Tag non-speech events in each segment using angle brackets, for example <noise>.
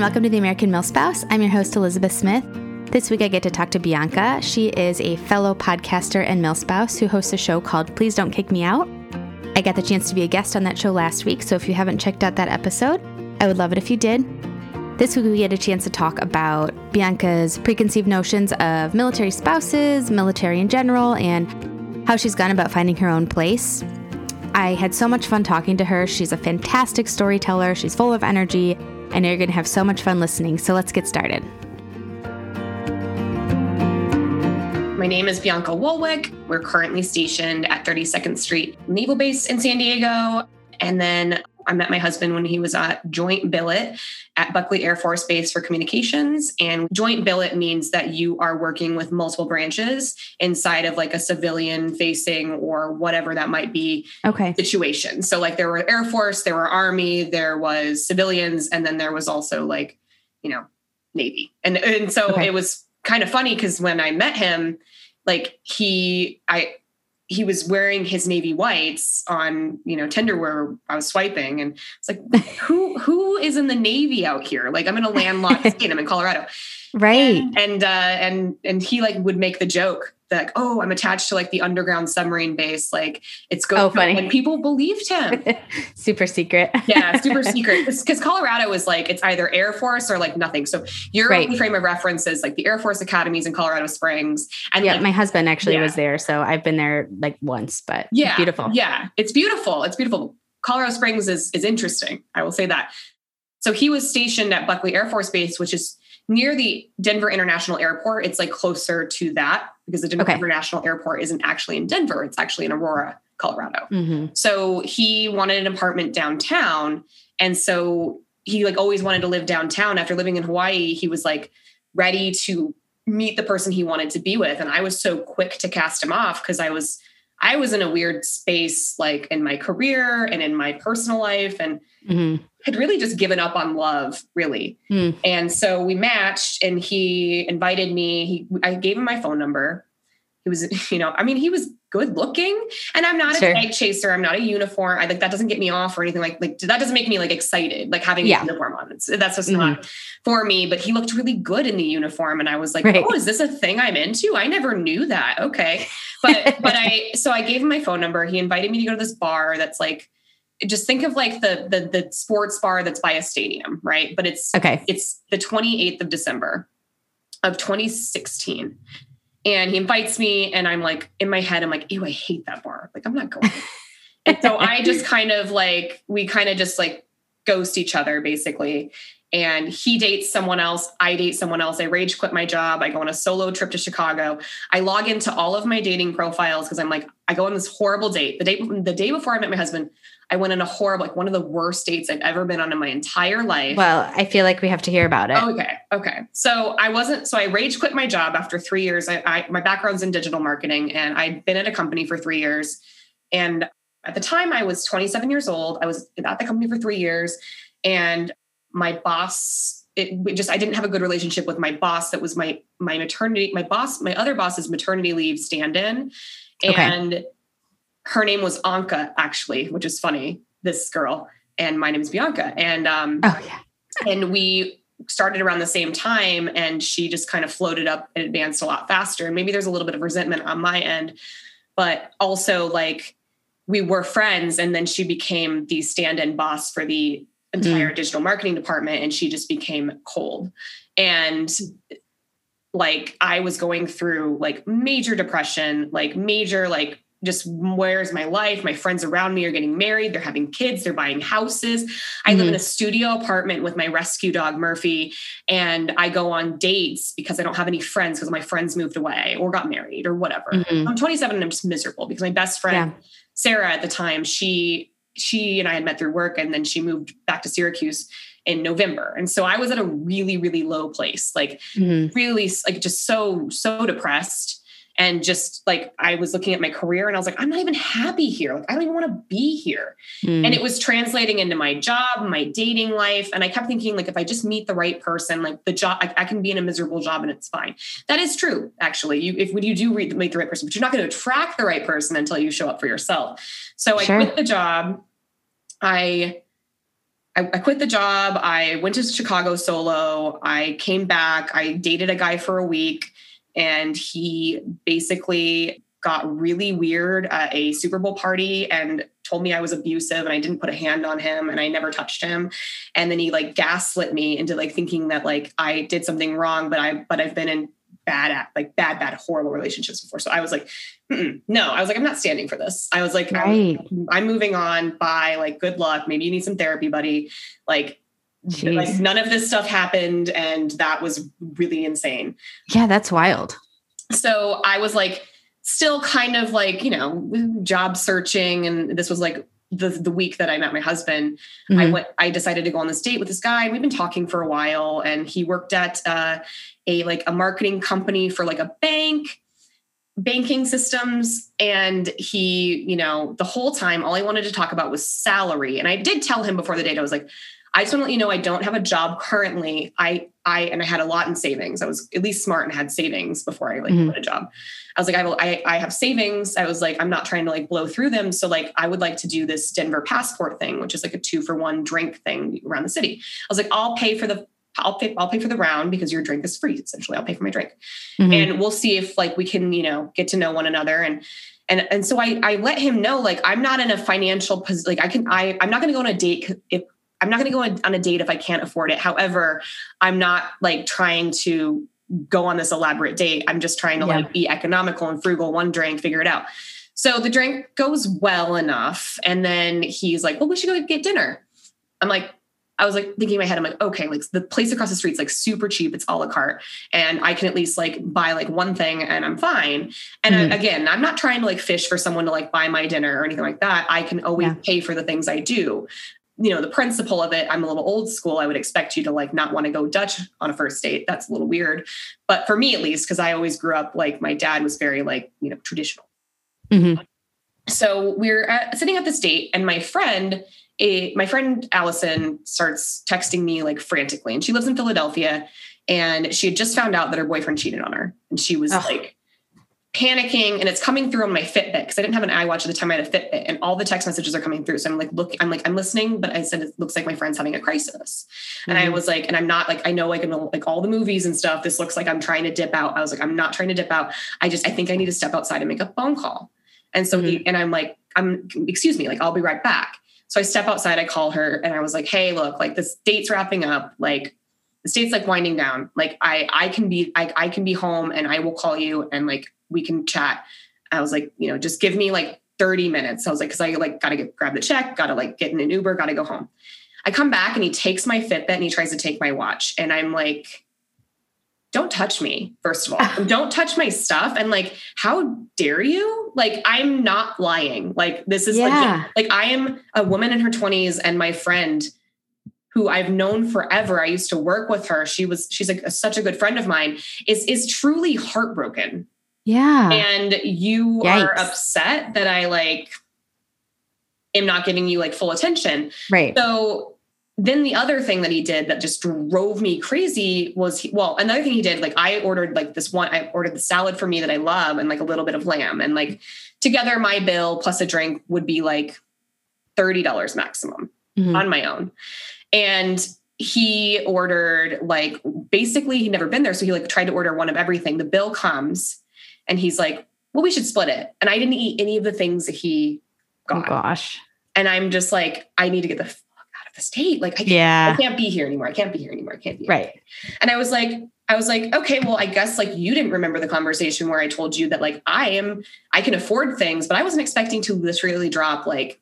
and welcome to the American Milspouse. I'm your host, Elizabeth Smith. This week I get to talk to Bianca. She is a fellow podcaster and milspouse who hosts a show called Please Don't Kick Me Out. I got the chance to be a guest on that show last week, so if you haven't checked out that episode, I would love it if you did. This week we get a chance to talk about Bianca's preconceived notions of military spouses, military in general, and how she's gone about finding her own place. I had so much fun talking to her. She's a fantastic storyteller, she's full of energy. I know you're going to have so much fun listening, so let's get started. My name is Bianca Woolwick. We're currently stationed at 32nd Street Naval Base in San Diego. And then I met my husband when he was at Joint Billet at Buckley Air Force Base for communications. And joint billet means that you are working with multiple branches inside of like a civilian facing or whatever that might be okay. situation. So, like, there were Air Force, there were Army, there was civilians, and then there was also like, you know, Navy. And, and so okay. it was kind of funny because when I met him, like he, I, he was wearing his navy whites on you know Tinder where I was swiping, and it's like, <laughs> who who is in the navy out here? Like I'm in a landlocked <laughs> state. I'm in Colorado, right? And and, uh, and and he like would make the joke like, oh, I'm attached to like the underground submarine base. Like it's going Oh, funny. And people believed him. <laughs> super secret. yeah, super <laughs> secret. Because Colorado is like, it's either Air Force or like nothing. So your right. frame of reference is like the Air Force academies in Colorado Springs. And yeah, like, my husband actually yeah. was there. So I've been there like once, but yeah, beautiful. Yeah, it's beautiful. It's beautiful. Colorado Springs is is interesting. I will say that. So he was stationed at Buckley Air Force Base, which is near the Denver International Airport. It's like closer to that because the Denver okay. International Airport isn't actually in Denver, it's actually in Aurora, Colorado. Mm-hmm. So he wanted an apartment downtown. And so he like always wanted to live downtown. After living in Hawaii, he was like ready to meet the person he wanted to be with. And I was so quick to cast him off because I was I was in a weird space like in my career and in my personal life and mm-hmm. had really just given up on love really. Mm. And so we matched and he invited me. He I gave him my phone number. Was, <laughs> you know, I mean, he was good looking and I'm not sure. a tag chaser. I'm not a uniform. I like that doesn't get me off or anything like, like that doesn't make me like excited, like having yeah. a uniform on. It's, that's just mm-hmm. not for me, but he looked really good in the uniform. And I was like, right. Oh, is this a thing I'm into? I never knew that. Okay. But, <laughs> but I, so I gave him my phone number. He invited me to go to this bar that's like, just think of like the, the, the sports bar that's by a stadium, right? But it's, okay. It's the 28th of December of 2016 and he invites me, and I'm like, in my head, I'm like, ew, I hate that bar. Like, I'm not going. <laughs> and so I just kind of like, we kind of just like ghost each other basically. And he dates someone else. I date someone else. I rage quit my job. I go on a solo trip to Chicago. I log into all of my dating profiles because I'm like, I go on this horrible date. The day the day before I met my husband, I went on a horrible, like one of the worst dates I've ever been on in my entire life. Well, I feel like we have to hear about it. Okay. Okay. So I wasn't, so I rage quit my job after three years. I, I my background's in digital marketing and I'd been at a company for three years. And at the time I was 27 years old. I was at the company for three years and my boss, it just, I didn't have a good relationship with my boss. That was my, my maternity, my boss, my other boss's maternity leave stand in. And okay her name was Anka, actually, which is funny. This girl, and my name is Bianca, and um, oh yeah, and we started around the same time, and she just kind of floated up and advanced a lot faster. And maybe there's a little bit of resentment on my end, but also like we were friends, and then she became the stand-in boss for the entire mm. digital marketing department, and she just became cold, and like I was going through like major depression, like major like just where's my life? My friends around me are getting married, they're having kids, they're buying houses. I mm-hmm. live in a mm-hmm. studio apartment with my rescue dog Murphy, and I go on dates because I don't have any friends because my friends moved away or got married or whatever. Mm-hmm. I'm 27 and I'm just miserable because my best friend yeah. Sarah at the time, she she and I had met through work and then she moved back to Syracuse in November. And so I was at a really really low place, like mm-hmm. really like just so so depressed and just like I was looking at my career and I was like, I'm not even happy here. Like, I don't even want to be here. Mm. And it was translating into my job, my dating life. And I kept thinking, like, if I just meet the right person, like the job, I, I can be in a miserable job and it's fine. That is true, actually. You, if when you do meet the right person, but you're not going to attract the right person until you show up for yourself. So I sure. quit the job. I I, I quit the job. I went to Chicago solo. I came back. I dated a guy for a week, and he basically got really weird at a Super Bowl party and told me I was abusive and I didn't put a hand on him and I never touched him. And then he like gaslit me into like thinking that like I did something wrong, but I but I've been in bad at like bad bad horrible relationships before. So I was like, no, I was like I'm not standing for this. I was like right. I'm, I'm moving on. Bye. Like good luck. Maybe you need some therapy, buddy. Like Jeez. like none of this stuff happened and that was really insane. Yeah, that's wild. So I was like still kind of like, you know, job searching. And this was like the, the week that I met my husband. Mm-hmm. I went, I decided to go on this date with this guy. We've been talking for a while and he worked at uh, a like a marketing company for like a bank banking systems and he you know the whole time all i wanted to talk about was salary and i did tell him before the date i was like I just want to let you know I don't have a job currently. I I and I had a lot in savings. I was at least smart and had savings before I like mm-hmm. a job. I was like, I will I, I have savings. I was like, I'm not trying to like blow through them. So like I would like to do this Denver passport thing, which is like a two for one drink thing around the city. I was like, I'll pay for the I'll pay I'll pay for the round because your drink is free. Essentially, I'll pay for my drink. Mm-hmm. And we'll see if like we can, you know, get to know one another. And and and so I I let him know like I'm not in a financial position. Like I can I I'm not going to go on a date if I'm not going to go on a date if I can't afford it. However, I'm not like trying to go on this elaborate date. I'm just trying to yeah. like be economical and frugal, one drink, figure it out. So the drink goes well enough. And then he's like, well, we should go get dinner. I'm like, I was like thinking in my head, I'm like, okay, like the place across the street's like super cheap. It's a la carte. And I can at least like buy like one thing and I'm fine. And mm-hmm. I, again, I'm not trying to like fish for someone to like buy my dinner or anything like that. I can always yeah. pay for the things I do you know the principle of it i'm a little old school. I would expect you to like not want to go dutch on a first date. That's a little weird. But for me at least because i always grew up like my dad was very like you know traditional. Mm-hmm. so we're at, sitting at this date and my friend a, my friend allison starts texting me like frantically. And she lives in philadelphia and she had just found out that her boyfriend cheated on her. And she was oh. like panicking and it's coming through on my Fitbit because I didn't have an iWatch at the time I had a Fitbit and all the text messages are coming through. So I'm like, look, I'm like, I'm listening, but I said, it looks like my friend's having a crisis. Mm-hmm. And I mm-hmm. was like, and I'm not like, I know like, in like all the movies and stuff, this looks like I'm trying to dip out. I was like, I'm not trying to dip out. I just, I think I need to step outside and make a phone call. And so mm-hmm. he, and I'm like, I'm, excuse me, like, I'll be right back. So I step outside, I call her and I was like, Hey, look, like this date's wrapping up. Like, the state's like winding down. Like I, I can be, I, I can be home and I will call you and like we can chat. I was like, you know, just give me like 30 minutes. I was like, cause I like gotta get grab the check, gotta like get in an Uber, gotta go home. I come back and he takes my Fitbit and he tries to take my watch. And I'm like, don't touch me, first of all. <laughs> don't touch my stuff. And like, how dare you? Like, I'm not lying. Like, this is yeah. like, like I am a woman in her 20s and my friend who I've known forever. I used to work with her. She was, she's like such a good friend of mine, is is truly heartbroken yeah. And you Yikes. are upset that I like am not giving you like full attention. Right. So then the other thing that he did that just drove me crazy was he, well another thing he did like i ordered like this one i ordered the salad for me that i love and like a little bit of lamb and like together my bill plus a drink would be like $30 maximum mm-hmm. on my own and he ordered like basically he'd never been there so he like tried to order one of everything the bill comes and he's like, well, we should split it. And I didn't eat any of the things that he oh, got. Oh gosh. And I'm just like, I need to get the fuck out of the state. Like, I can't, yeah. I can't be here anymore. I can't be here anymore. I can't be right. And I was like, I was like, okay, well, I guess like you didn't remember the conversation where I told you that like I am, I can afford things, but I wasn't expecting to literally drop like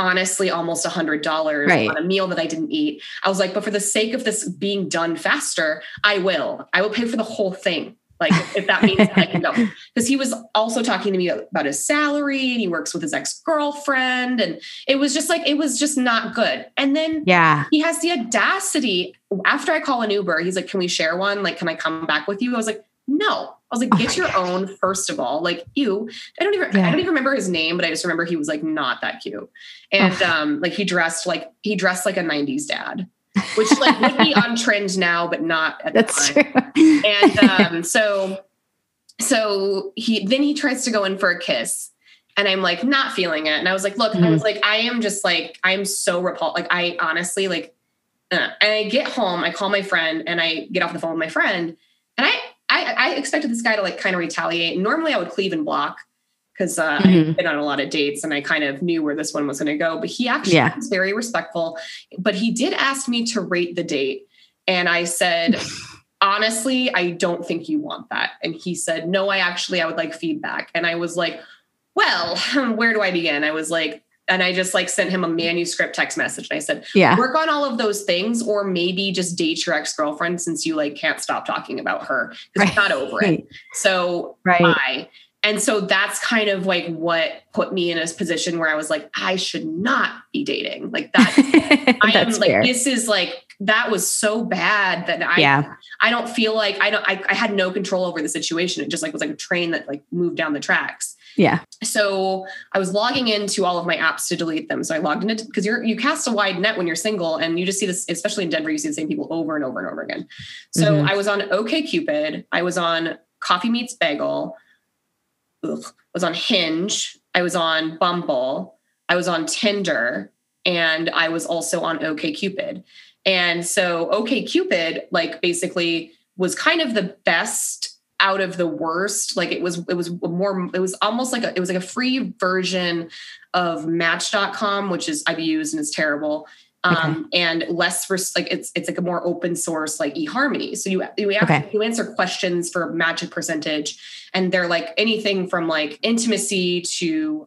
honestly almost a hundred dollars right. on a meal that I didn't eat. I was like, but for the sake of this being done faster, I will. I will pay for the whole thing. Like if that means I can go. <laughs> Because he was also talking to me about his salary and he works with his ex-girlfriend. And it was just like, it was just not good. And then yeah, he has the audacity after I call an Uber, he's like, Can we share one? Like, can I come back with you? I was like, no. I was like, oh get your God. own, first of all. Like you, I don't even yeah. I don't even remember his name, but I just remember he was like not that cute. And oh. um, like he dressed like he dressed like a 90s dad which like would be on <laughs> trend now, but not at That's the time. True. And um, <laughs> so, so he then he tries to go in for a kiss, and I'm like not feeling it. And I was like, look, mm-hmm. I was like, I am just like, I'm so repulsed. Like, I honestly like, uh, and I get home, I call my friend and I get off the phone with my friend. I, I expected this guy to like kind of retaliate. Normally I would cleave and block because uh, mm-hmm. I've been on a lot of dates and I kind of knew where this one was going to go. But he actually yeah. was very respectful. But he did ask me to rate the date. And I said, <sighs> honestly, I don't think you want that. And he said, no, I actually, I would like feedback. And I was like, well, <laughs> where do I begin? I was like, and I just like sent him a manuscript text message. And I said, yeah, work on all of those things, or maybe just date your ex girlfriend since you like can't stop talking about her because right. not over it. So right. bye. And so that's kind of like what put me in a position where I was like, I should not be dating. Like that. <laughs> I am like, fair. this is like that was so bad that I yeah. I don't feel like I don't I, I had no control over the situation. It just like was like a train that like moved down the tracks. Yeah. So I was logging into all of my apps to delete them. So I logged into because you're you cast a wide net when you're single, and you just see this, especially in Denver, you see the same people over and over and over again. So mm-hmm. I was on OK Cupid, I was on Coffee Meets Bagel, ugh, was on Hinge, I was on Bumble, I was on Tinder, and I was also on OK Cupid. And so OK Cupid, like basically was kind of the best out of the worst like it was it was more it was almost like a it was like a free version of match.com which is i've used and it's terrible um, okay. and less for like it's it's like a more open source like eharmony so you you, okay. you answer questions for magic percentage and they're like anything from like intimacy to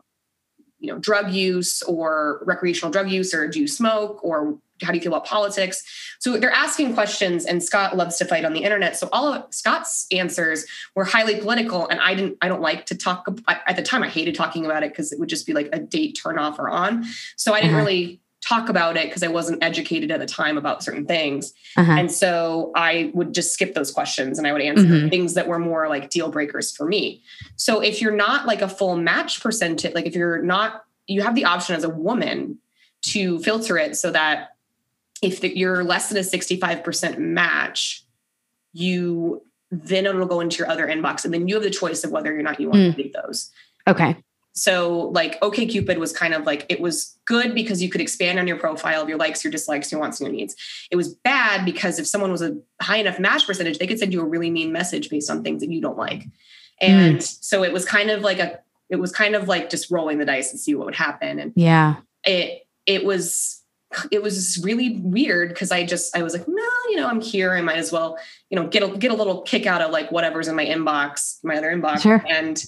you know drug use or recreational drug use or do you smoke or how do you feel about politics? So they're asking questions and scott loves to fight on the internet. So all of scott's answers were highly political and i didn't i don't like to talk at the time i hated talking about it because it would just be like a date turn off or on. So i didn't uh-huh. really talk about it because I wasn't educated at the time about certain things. Uh-huh. And so I would just skip those questions and I would answer mm-hmm. things that were more like deal breakers for me. So if you're not like a full match percentage, like if you're not, you have the option as a woman to filter it so that if the, you're less than a 65% match, you then it'll go into your other inbox and then you have the choice of whether or not you want mm. to leave those. Okay so like okay cupid was kind of like it was good because you could expand on your profile of your likes your dislikes your wants and your needs it was bad because if someone was a high enough match percentage they could send you a really mean message based on things that you don't like and mm. so it was kind of like a it was kind of like just rolling the dice and see what would happen and yeah it it was it was really weird because I just I was like, no, you know, I'm here. I might as well, you know, get a get a little kick out of like whatever's in my inbox, my other inbox. Sure. And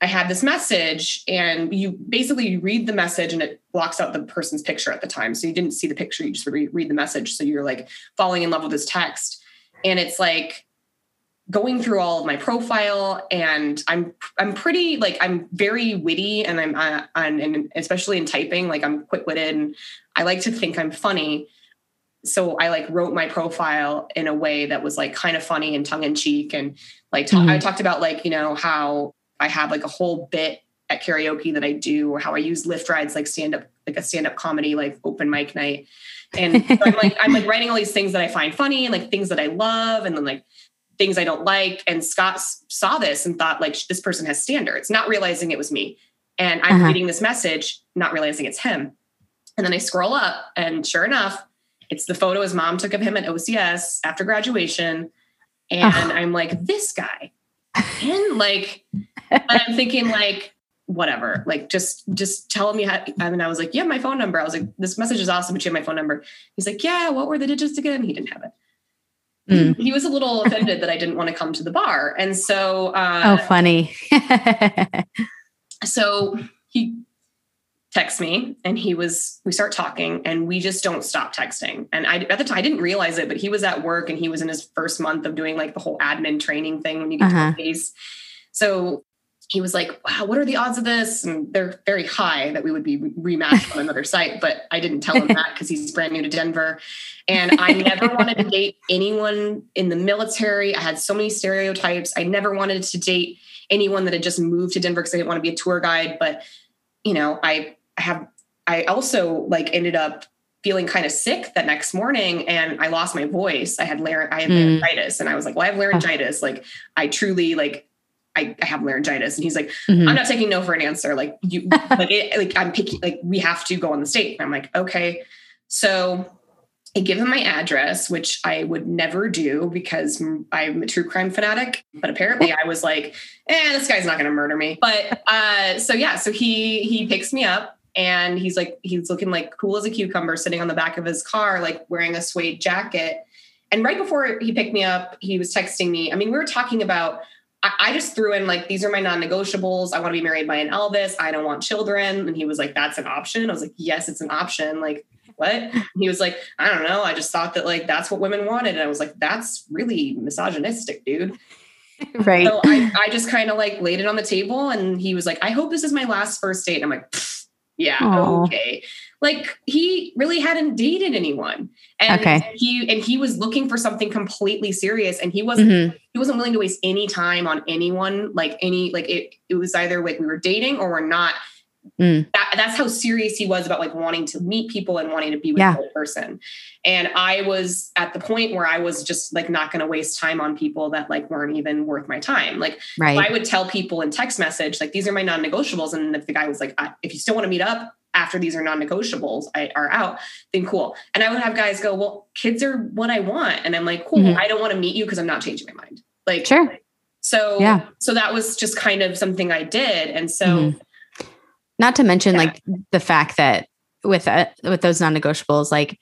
I had this message and you basically you read the message and it blocks out the person's picture at the time. So you didn't see the picture, you just read, read the message. So you're like falling in love with this text. And it's like going through all of my profile and I'm I'm pretty like I'm very witty and I'm uh, and especially in typing like I'm quick-witted and I like to think I'm funny. So I like wrote my profile in a way that was like kind of funny and tongue in cheek and like mm-hmm. I talked about like you know how I have like a whole bit at karaoke that I do, or how I use Lyft rides like stand up, like a stand up comedy, like open mic night. And so I'm like, I'm like writing all these things that I find funny and like things that I love, and then like things I don't like. And Scott saw this and thought like this person has standards, not realizing it was me. And I'm uh-huh. reading this message, not realizing it's him. And then I scroll up, and sure enough, it's the photo his mom took of him at OCS after graduation. And uh-huh. I'm like, this guy. And like, and I'm thinking like, whatever, like just just tell me how. I mean, I was like, yeah, my phone number. I was like, this message is awesome, but you have my phone number. He's like, yeah, what were the digits again? He didn't have it. Mm. He was a little offended that I didn't want to come to the bar, and so uh, oh, funny. <laughs> so he texts me and he was we start talking and we just don't stop texting and i at the time i didn't realize it but he was at work and he was in his first month of doing like the whole admin training thing when you get uh-huh. to the base so he was like, wow, what are the odds of this? And they're very high that we would be rematched on another site. But I didn't tell him that because he's brand new to Denver. And I never <laughs> wanted to date anyone in the military. I had so many stereotypes. I never wanted to date anyone that had just moved to Denver because I didn't want to be a tour guide. But, you know, I, I have, I also like ended up feeling kind of sick that next morning and I lost my voice. I had, lar- I had mm. laryngitis and I was like, well, I have laryngitis. Like I truly like I, I have laryngitis. And he's like, Mhm. I'm not taking no for an answer. Like you, <laughs> like, it, like I'm picky, like we have to go on the state. And I'm like, okay. So I give him my address, which I would never do because I'm a true crime fanatic. But apparently I was like, eh, this guy's not going to murder me. But, uh, so yeah, so he, he picks me up and he's like, he's looking like cool as a cucumber sitting on the back of his car, like wearing a suede jacket. And right before he picked me up, he was texting me. I mean, we were talking about, I, I just threw in like, these are my non negotiables. I want to be married by an Elvis. I don't want children. And he was like, that's an option. I was like, yes, it's an option. Like, what? And he was like, I don't know. I just thought that like that's what women wanted. And I was like, that's really misogynistic, dude. right. So I, I just kind of like laid it on the table and he was like, I hope this is my last first date. And I'm like, "Pfft, yeah, Aw. okay. Like he really hadn't dated anyone. And Okay. he and he was looking for something completely serious and he wasn't Mhm. he wasn't willing to waste any time on anyone, like any like it it was either like we were dating or we're not. Mm. That, that's how serious he was about like wanting to meet people and wanting to be with Yeah. the person. And I was at the point where I was just like not going to waste time on people that like weren't even worth my time. Like Right. I would tell people in text message, like, these are my non negotiables. And if the guy was like, I, if you still want to meet up after these are non negotiables I, are out, then cool. And I would have guys go, well, kids are what I want. And I'm like, cool, Mhm. I don't want to meet you because I'm not changing my mind. Like, Sure. so, Yeah. so that was just kind of something I did. And so, Mhm. Not to mention Yeah. like the fact that with uh, with those non-negotiables, like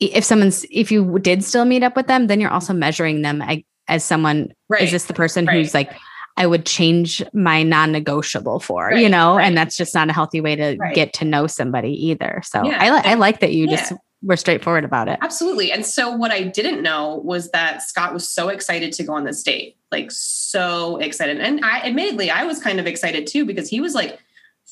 if someone's if you did still meet up with them, then you're also measuring them as someone. right. Is this the person Right. who's like, I would change my non-negotiable for, you know? right. And that's just not a healthy way to Right. get to know somebody either. So Yeah. I, li- I like that you Yeah. just were straightforward about it. Absolutely. And so what I didn't know was that Scott was so excited to go on this date, like so excited. And I admittedly I was kind of excited too because he was like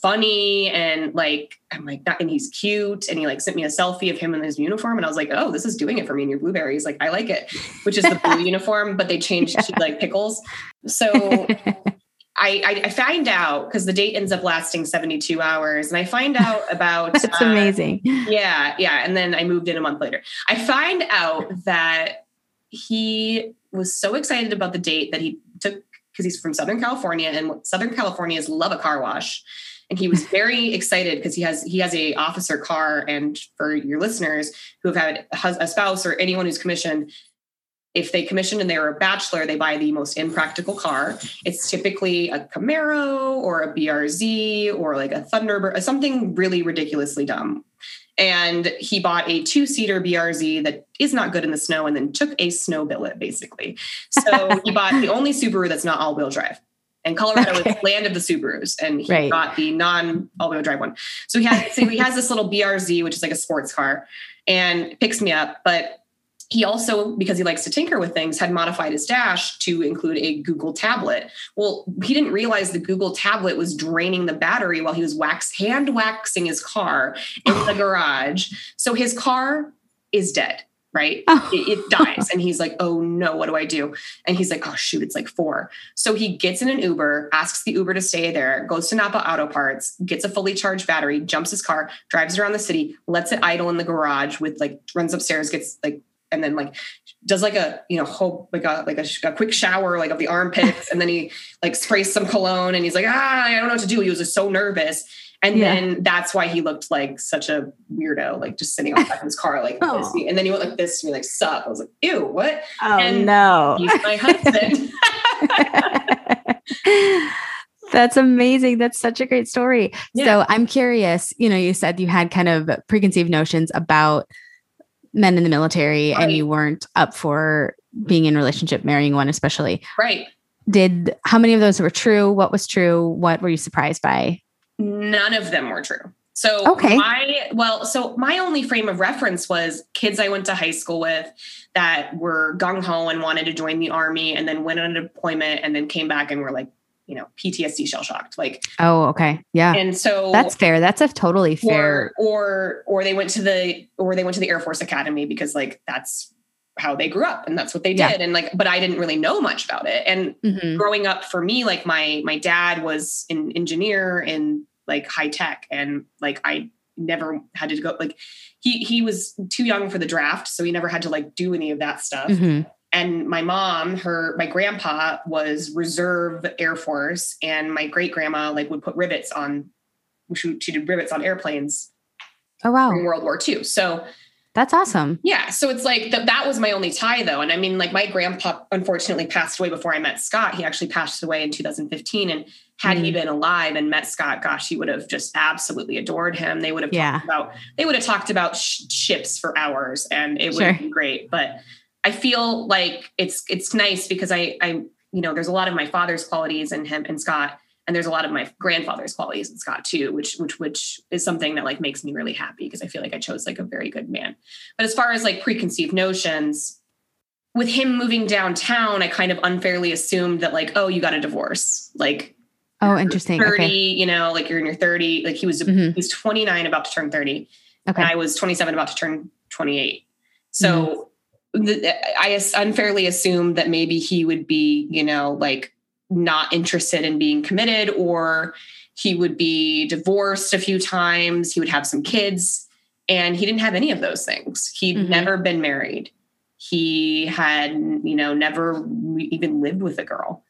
funny and like I'm like that and he's cute and he like sent me a selfie of him in his uniform and I was like, "Oh, this is doing it for me in your blueberries." Like I like it, which is the blue <laughs> uniform, but they changed to like pickles. So <laughs> I, I, I find out because the date ends up lasting 72 hours, and I find out <laughs> about That's uh, amazing. yeah, yeah. And then I moved in a month later. I find out that he was so excited about the date that he took because he's from Southern California, and Southern Californians love a car wash. And he was very excited because he has he has a officer car. And for your listeners who have had a spouse or anyone who's commissioned, if they commissioned and they were a bachelor, they buy the most impractical car. It's typically a Camaro or a BRZ or like a Thunderbird, uh, something really ridiculously dumb. And he bought a two seater BRZ that is not good in the snow and then took a snow billet basically. So he bought the only Subaru that's not all wheel drive. And Colorado Okay. is land of the Subarus, and he Right. got the non all wheel drive one. So he has so he has this little BRZ, which is like a sports car, and picks me up. But he also, because he likes to tinker with things, had modified his dash to include a Google tablet. Well, he didn't realize the Google tablet was draining the battery while he was wax hand waxing his car in the <sighs> garage. So his car is dead, right? <laughs> Oh. It, it dies. And he's like, oh no, what do I do? And he's like, oh shoot, it's like four. So he gets in an Uber, asks the Uber to stay there, goes to Napa Auto Parts, gets a fully charged battery, jumps his car, drives around the city, lets it idle in the garage with like runs upstairs, gets like and then like does like a you know whole like a like a, a quick shower like of the armpits and then he like sprays some cologne and he's like ah I don't know what to do he was just so nervous and Yeah. then that's why he looked like such a weirdo like just sitting on back of his car like <laughs> Oh. this. and then he went like this to me like sup I was like ew what Oh And no. he's my husband <laughs> That's amazing. That's such a great story. Yeah. So I'm curious, you know, you said you had kind of preconceived notions about men in the military and you weren't up for being in a relationship, marrying one especially. right Did how many of those were true? What was true? What were you surprised by? None of them were true. So Okay. my well, so my only frame of reference was kids I went to high school with that were gung ho and wanted to join the army and then went on a deployment and then came back and were like, you know, PTSD shell shocked. Like Oh, okay. Yeah. and so That's fair. That's a totally fair. or or or they went to the or they went to the Air Force Academy because like that's how they grew up and that's what they Yeah. did. And like, but I didn't really know much about it. And Mhm. growing up for me like my my dad was an engineer in like high tech and like i never had to go like he he was too young for the draft so he never had to like do any of that stuff Mhm. and my mom, her my grandpa was reserve Air Force, and my great grandma like would put rivets on. She, she did rivets on airplanes. Oh wow! World War II. So that's awesome. Yeah. So it's like th- that was my only tie though. And I mean, like my grandpa unfortunately passed away before I met Scott. He actually passed away in 2015. And had mm-hmm. he been alive and met Scott, gosh, he would have just absolutely adored him. They would have yeah. talked about, they would have talked about sh- ships for hours and it would sure. have been great. But I feel like it's, it's nice because I, I, you know, there's a lot of my father's qualities in him and Scott and there's a lot of my grandfather's qualities in Scott too, which which which is something that like makes me really happy because I feel like I chose like a very good man. But as far as like preconceived notions, with him moving downtown, I kind of unfairly assumed that like, oh, you got a divorce, like. Oh, interesting. 30, okay. you know, like you're in your 30, like he was mm-hmm. he was 29 about to turn 30. Okay. And I was 27 about to turn 28. So mm-hmm. the, I unfairly assumed that maybe he would be, you know, like not interested in being committed or he would be divorced a few times he would have some kids and he didn't have any of those things he'd mm-hmm. never been married he had you know never even lived with a girl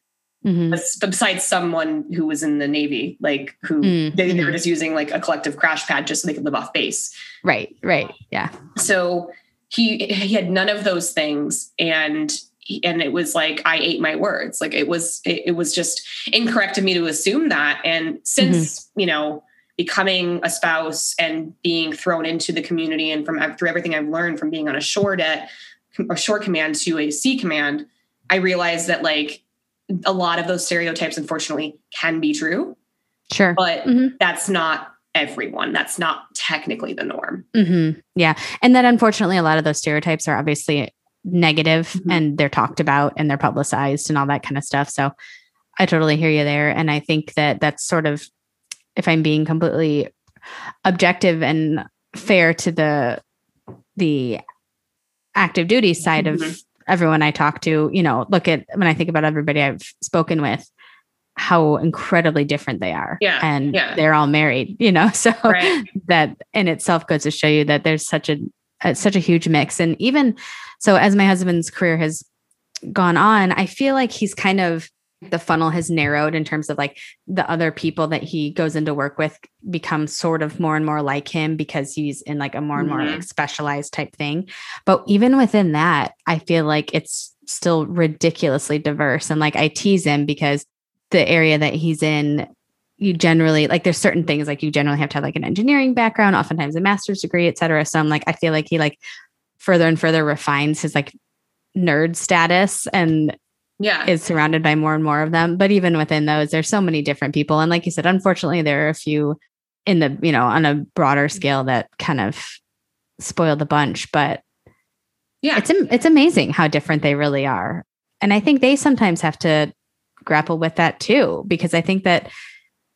mm-hmm. besides someone who was in the navy like who mm-hmm. they, they were just using like a collective crash pad just so they could live off base right right yeah so he he had none of those things and and it was like I ate my words. Like it was it, it was just incorrect of me to assume that. And since mm-hmm. you know becoming a spouse and being thrown into the community and from through everything I've learned from being on a shore debt, a shore command to a sea command, I realized that like a lot of those stereotypes, unfortunately, can be true. Sure, but mm-hmm. that's not everyone. That's not technically the norm. Mm-hmm. Yeah, and that unfortunately, a lot of those stereotypes are obviously negative mm-hmm. and they're talked about and they're publicized and all that kind of stuff. So I totally hear you there. And I think that that's sort of, if I'm being completely objective and fair to the, the active duty side mm-hmm. of everyone I talk to, you know, look at when I think about everybody I've spoken with, how incredibly different they are. Yeah. And yeah. they're all married, you know, <laughs> so right. that in itself goes to show you that there's such a, a, such a huge mix. And even so, as my husband's career has gone on, I feel like he's kind of the funnel has narrowed in terms of like the other people that he goes into work with become sort of more and more like him because he's in like a more and more mm-hmm. like specialized type thing. But even within that, I feel like it's still ridiculously diverse. And like I tease him because the area that he's in you generally like there's certain things like you generally have to have like an engineering background, oftentimes a master's degree, et cetera. So I'm like, I feel like he like further and further refines his like nerd status and yeah. is surrounded by more and more of them. But even within those there's so many different people. And like you said unfortunately there are a few in the you know on a broader scale that kind of spoil the bunch. But yeah. it's it's amazing how different they really are. And i think they sometimes have to grapple with that too because i think that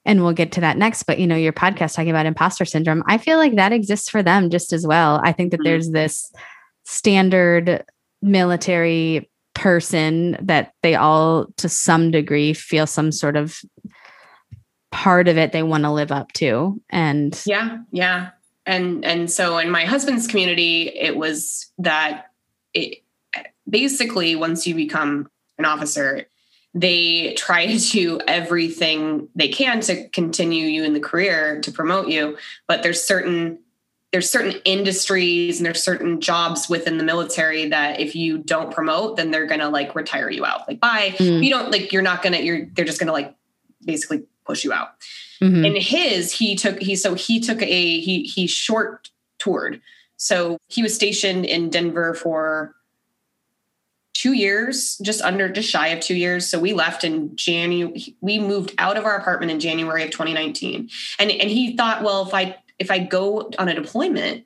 and we'll get to that next but you know your podcast talking about imposter syndrome i feel like that exists for them just as well i think that mm-hmm. there's this standard military person that they all to some degree feel some sort of part of it they want to live up to and yeah yeah and and so in my husband's community it was that it basically once you become an officer they try to do everything they can to continue you in the career to promote you but there's certain there's certain industries and there's certain jobs within the military that if you don't promote then they're gonna like retire you out like bye mm. you don't like you're not gonna you're they're just gonna like basically push you out mm-hmm. and his he took he so he took a he he short toured so he was stationed in denver for two years, just under, just shy of two years. So we left in January. We moved out of our apartment in January of 2019, and and he thought, well, if I if I go on a deployment,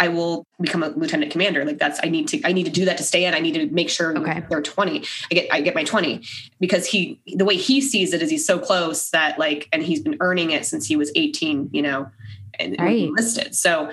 I will become a lieutenant commander. Like that's I need to I need to do that to stay in. I need to make sure okay. they're 20. I get I get my 20 because he the way he sees it is he's so close that like and he's been earning it since he was 18, you know, and, right. enlisted. So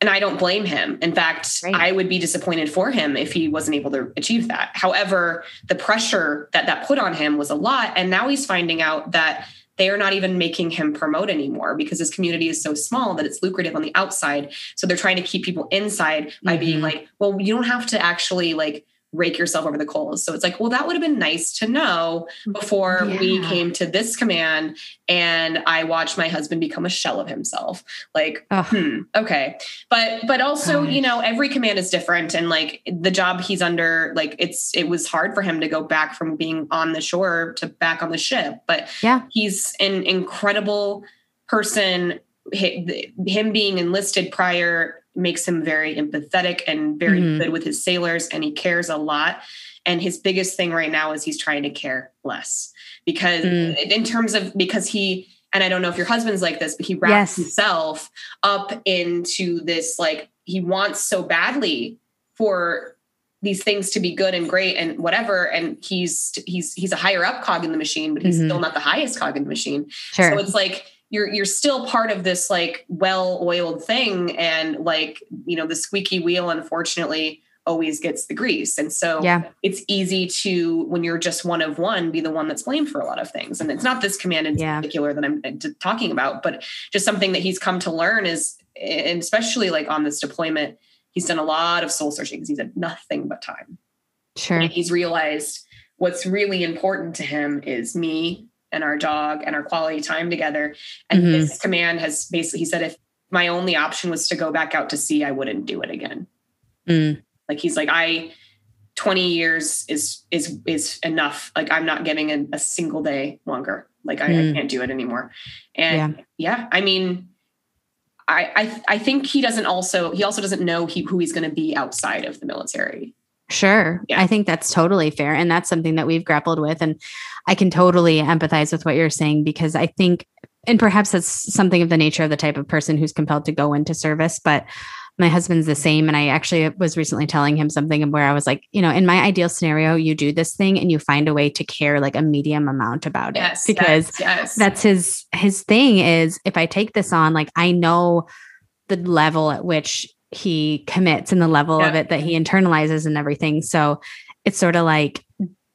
and I don't blame him. In fact, right. I would be disappointed for him if he wasn't able to achieve that. However, the pressure that that put on him was a lot. And now he's finding out that they are not even making him promote anymore because his community is so small that it's lucrative on the outside. So they're trying to keep people inside by mm-hmm. being like, well, you don't have to actually like rake yourself over the coals. So it's like, well, that would have been nice to know before yeah. we came to this command and I watched my husband become a shell of himself. Like, hmm, okay. But but also, Gosh. you know, every command is different and like the job he's under, like it's it was hard for him to go back from being on the shore to back on the ship. But yeah, he's an incredible person him being enlisted prior makes him very empathetic and very mm-hmm. good with his sailors and he cares a lot and his biggest thing right now is he's trying to care less because mm. in terms of because he and I don't know if your husband's like this, but he wraps yes. himself up into this like he wants so badly for these things to be good and great and whatever and he's he's he's a higher up cog in the machine but he's mm-hmm. still not the highest cog in the machine sure. so it's like you're you're still part of this like well-oiled thing and like you know the squeaky wheel unfortunately always gets the grease and so yeah. it's easy to when you're just one of one be the one that's blamed for a lot of things and it's not this command in yeah. particular that i'm uh, talking about but just something that he's come to learn is and especially like on this deployment he's done a lot of soul searching because he's had nothing but time sure and he's realized what's really important to him is me and our dog and our quality time together. And mm-hmm. this command has basically, he said, if my only option was to go back out to sea, I wouldn't do it again. Mm. Like he's like, I, 20 years is, is, is enough. Like I'm not getting a, a single day longer. Like I, mm. I, can't do it anymore. And yeah, yeah I mean, I, I, I think he doesn't also, he also doesn't know he, who he's going to be outside of the military. Sure. Yeah. I think that's totally fair. And that's something that we've grappled with. And I can totally empathize with what you're saying because I think, and perhaps that's something of the nature of the type of person who's compelled to go into service. But my husband's the same. And I actually was recently telling him something where I was like, you know, in my ideal scenario, you do this thing and you find a way to care like a medium amount about it. Because yes, yes. that's his his thing is if I take this on, like I know the level at which he commits and the level yeah. of it that he internalizes and everything. So it's sort of like,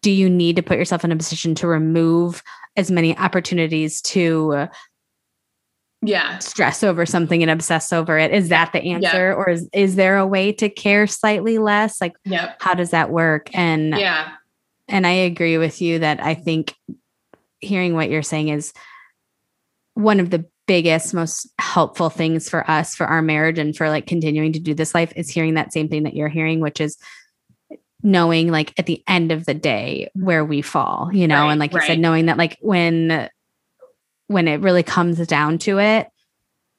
do you need to put yourself in a position to remove as many opportunities to yeah stress over something and obsess over it is that the answer yeah. or is, is there a way to care slightly less like yep. how does that work and yeah and i agree with you that i think hearing what you're saying is one of the biggest most helpful things for us for our marriage and for like continuing to do this life is hearing that same thing that you're hearing which is knowing like at the end of the day where we fall you know? Right, and like you said knowing that like when when it really comes down to it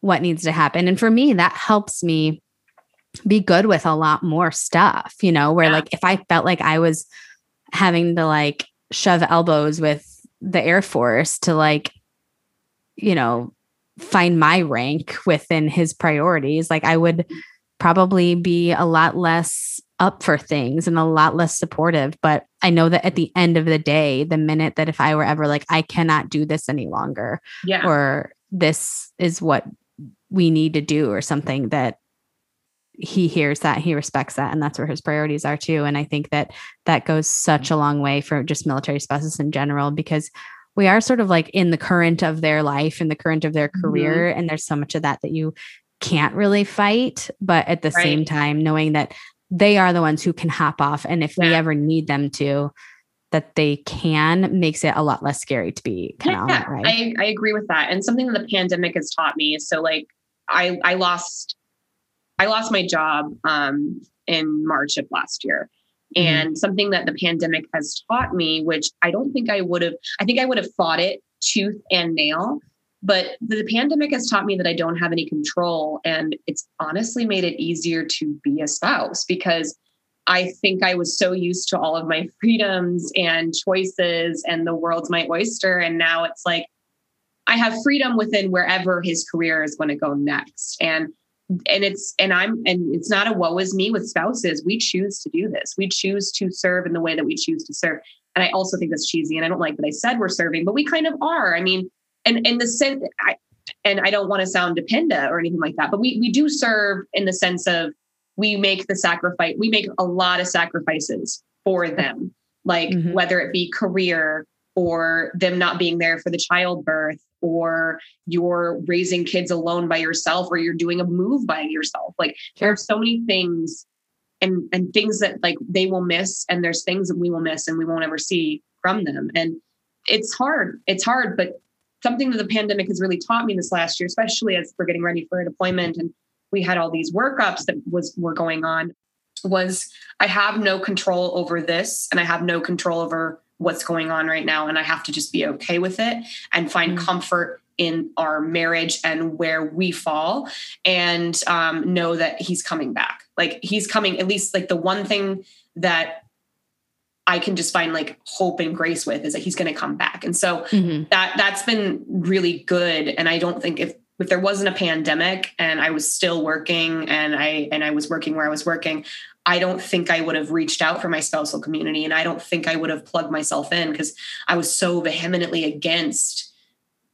what needs to happen. And for me that helps me be good with a lot more stuff you know? Where yeah. like if i felt like i was having to like shove elbows with the air force to like you know find my rank within his priorities, like I would probably be a lot less up for things and a lot less supportive. But I know that at the end of the day, the minute that if I were ever like, I cannot do this any longer, yeah. or this is what we need to do, or something that he hears that he respects that and that's where his priorities are too and i think that that goes such a long way for just military spouses in general because we are sort of like in the current of their life in the current of their mm-hmm. career mm-hmm. and there's so much of that that you can't really fight but at the right. same time knowing that they are the ones who can hop off and if yeah. we ever need them to that they can makes it a lot less scary to be kind of yeah, right I, I agree with that and something that the pandemic has taught me so like i i lost i lost my job um in march of last year. Mm-hmm. And something that the pandemic has taught me, which I don't think I would have, I think I would have fought it tooth and nail. But the pandemic has taught me that I don't have any control. And it's honestly made it easier to be a spouse because I think I was so used to all of my <laughs> freedoms and choices and the world's my oyster. And now it's like I have freedom within wherever his career is going to go next. And and it's and i'm and it's not a woe is me with spouses. We choose to do this. We choose to serve in the way that we choose to serve. And i also think that's cheesy and i don't like that i said we're serving but we kind of are. I mean and in the sense i and i don't want to sound dependent or anything like that but we we do serve in the sense of we make the sacrifice we make a lot of sacrifices for them. Like mm-hmm. whether it be career or them not being there for the childbirth or you're raising kids alone by yourself or you're doing a move by yourself. Like there are so many things and and things that like they will miss and there's things that we will miss and we won't ever see from them. And it's hard it's hard but something that the pandemic has really taught me this last year especially as we're getting ready for a deployment and we had all these workups that was were going on was i have no control over this and i have no control over what's going on right now and i have to just be okay with it and find mm-hmm. comfort in our marriage and where we fall and um, know that he's coming back like he's coming at least like the one thing that I can just find like hope and grace with is that he's going to come back. And so mm-hmm. that that's been really good and I don't think if if there wasn't a pandemic and I was still working and I and I was working where I was working, I don't think I would have reached out for my spousal community and I don't think I would have plugged myself in because I was so vehemently against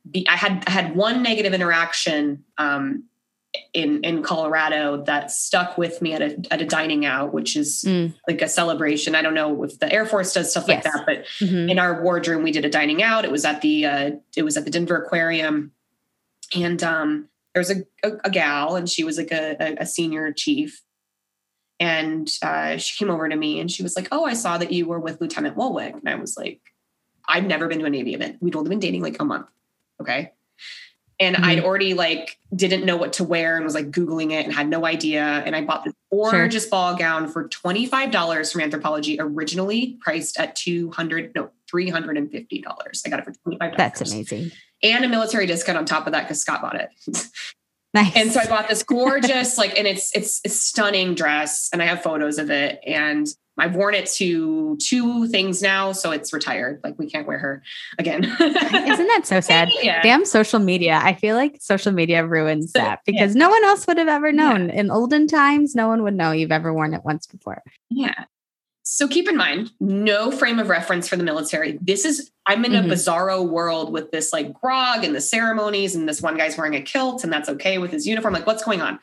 the I had I had one negative interaction um, in in Colorado that stuck with me at a at a dining out, which is mm. like a celebration. I don't know if the Air Force does stuff yes. like that, but mm-hmm. in our wardroom we did a dining out. It was at the uh, it was at the Denver Aquarium, and um, there was a, a, a gal, and she was like a, a senior chief, and uh, she came over to me and she was like, "Oh, I saw that you were with Lieutenant Woolwick," and I was like, "I've never been to a Navy event. We'd only been dating like a month, okay." and mm-hmm. I'd already like didn't know what to wear and was like googling it and had no idea. And I bought this gorgeous sure. ball gown for twenty five dollars from Anthropologie, originally priced at two hundred no three hundred and fifty dollars. I got it for $25 That's amazing, and a military discount on top of that because Scott bought it. Nice. And so I bought this gorgeous, like, and it's it's a stunning dress, and I have photos of it. And I've worn it to two things now, so it's retired. Like we can't wear her again. Isn't that so <laughs> sad? Yeah. Damn social media. I feel like social media ruins that because yeah. no one else would have ever known. Yeah. In olden times, no one would know you've ever worn it once before. Yeah. So keep in mind, no frame of reference for the military. This is I'm in mm-hmm. a bizarro world with this like grog and the ceremonies, and this one guy's wearing a kilt, and that's okay with his uniform. Like, what's going on?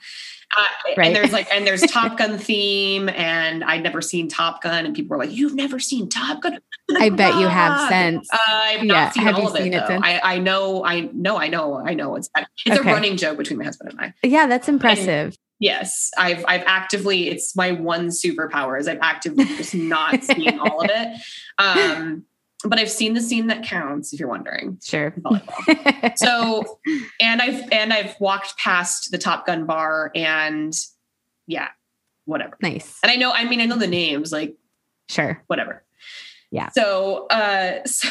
Uh, right. And there's like, and there's <laughs> Top Gun theme, and I'd never seen Top Gun, and people were like, "You've never seen Top Gun?" I bet you have <laughs> since. Uh, I've not yeah. seen have all of it, it I, I, know, I know, I know, I know. It's it's okay. a running joke between my husband and I. Yeah, that's impressive. And yes, I've I've actively. It's my one superpower is I've actively just not seen all of it. <laughs> Um, but I've seen the scene that counts, if you're wondering. Sure. <laughs> so, and I've and I've walked past the Top Gun bar, and yeah, whatever. Nice. And I know, I mean, I know the names, like, sure, whatever. Yeah. So, uh, <laughs> so,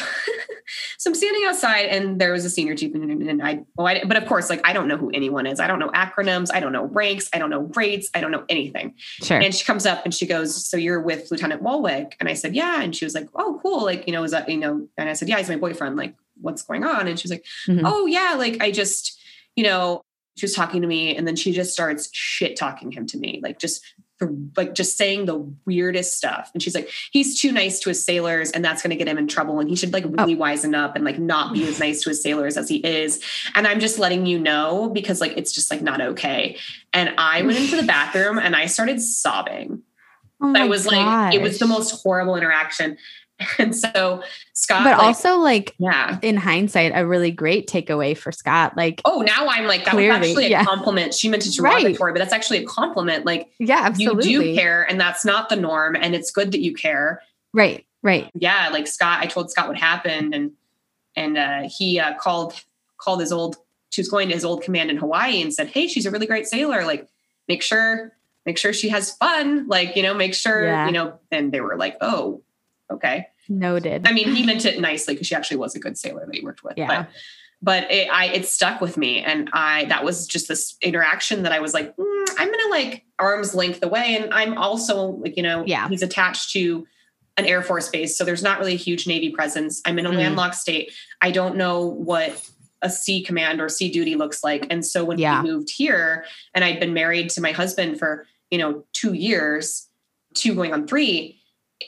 so I'm standing outside and there was a senior chief and I, well, I, but of course, like, I don't know who anyone is. I don't know acronyms. I don't know ranks. I don't know grades. I don't know anything. Sure. And she comes up and she goes, so you're with Lieutenant Woolwick. And I said, yeah. And she was like, oh, cool. Like, you know, is that, you know, and I said, yeah, he's my boyfriend. Like, what's going on? And she was like, mm-hmm. oh yeah. Like I just, you know, she was talking to me and then she just starts shit talking him to me, like just for like just saying the weirdest stuff. And she's like, he's too nice to his sailors and that's going to get him in trouble. And he should like oh. really oh. wisen up and like not be as nice to his sailors as he is. And I'm just letting you know because like it's just like not okay. And I went into the <sighs> bathroom and I started sobbing. Oh I was gosh. like, it was the most horrible interaction. <laughs> And so Scott, but like, also like, yeah, in hindsight, a really great takeaway for Scott. Like, oh, now I'm like, that clearly, was actually a yeah. compliment. She meant it derogatory, right. but that's actually a compliment. Like, yeah, absolutely. You do care, and that's not the norm, and it's good that you care. Right, right. Yeah, like Scott, I told Scott what happened, and and uh, he uh, called called his old. She was going to his old command in Hawaii and said, "Hey, she's a really great sailor. Like, make sure." Make sure she has fun, like, you know, make sure, yeah. you know, and they were like, oh, Okay. Noted. I mean, he meant it nicely because she actually was a good sailor that he worked with. Yeah. But, but it, I, it stuck with me. And I, that was just this interaction that I was like, mm, I'm going to like arm's length away. And I'm also like, you know, yeah. he's attached to an Air Force base. So there's not really a huge Navy presence. I'm in a mm. landlocked state. I don't know what a sea command or sea duty looks like. And so when yeah. we moved here and I'd been married to my husband for, you know, two years, two going on three,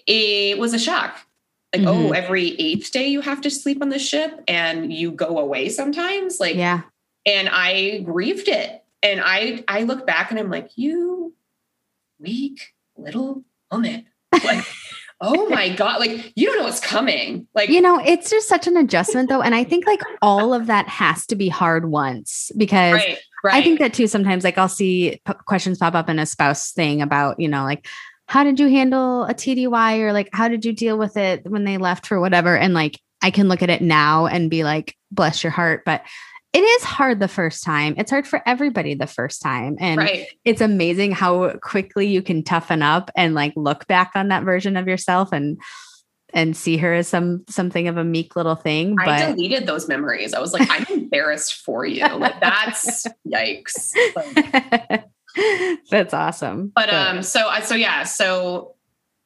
it was a shock. Like, oh, mm-hmm. oh, every eighth day you have to sleep on the ship and you go away sometimes. Like, yeah. And I grieved it. And I I look back and I'm like, you weak little woman. Like, <laughs> oh my God. Like, you don't know what's coming. Like, you know, it's just such an adjustment though. And I think like all of that has to be hard once because right, right. I think that too sometimes like I'll see p- questions pop up in a spouse thing about, you know, like, how did you handle a TDY or like how did you deal with it when they left for whatever? And like I can look at it now and be like, bless your heart. But it is hard the first time. It's hard for everybody the first time. And Right. it's amazing how quickly you can toughen up and like look back on that version of yourself and and see her as some something of a meek little thing. I deleted those memories. I was like, I'm <laughs> embarrassed for you. Like that's <laughs> yikes. Like, <laughs> <laughs> that's awesome. but um so i so yeah so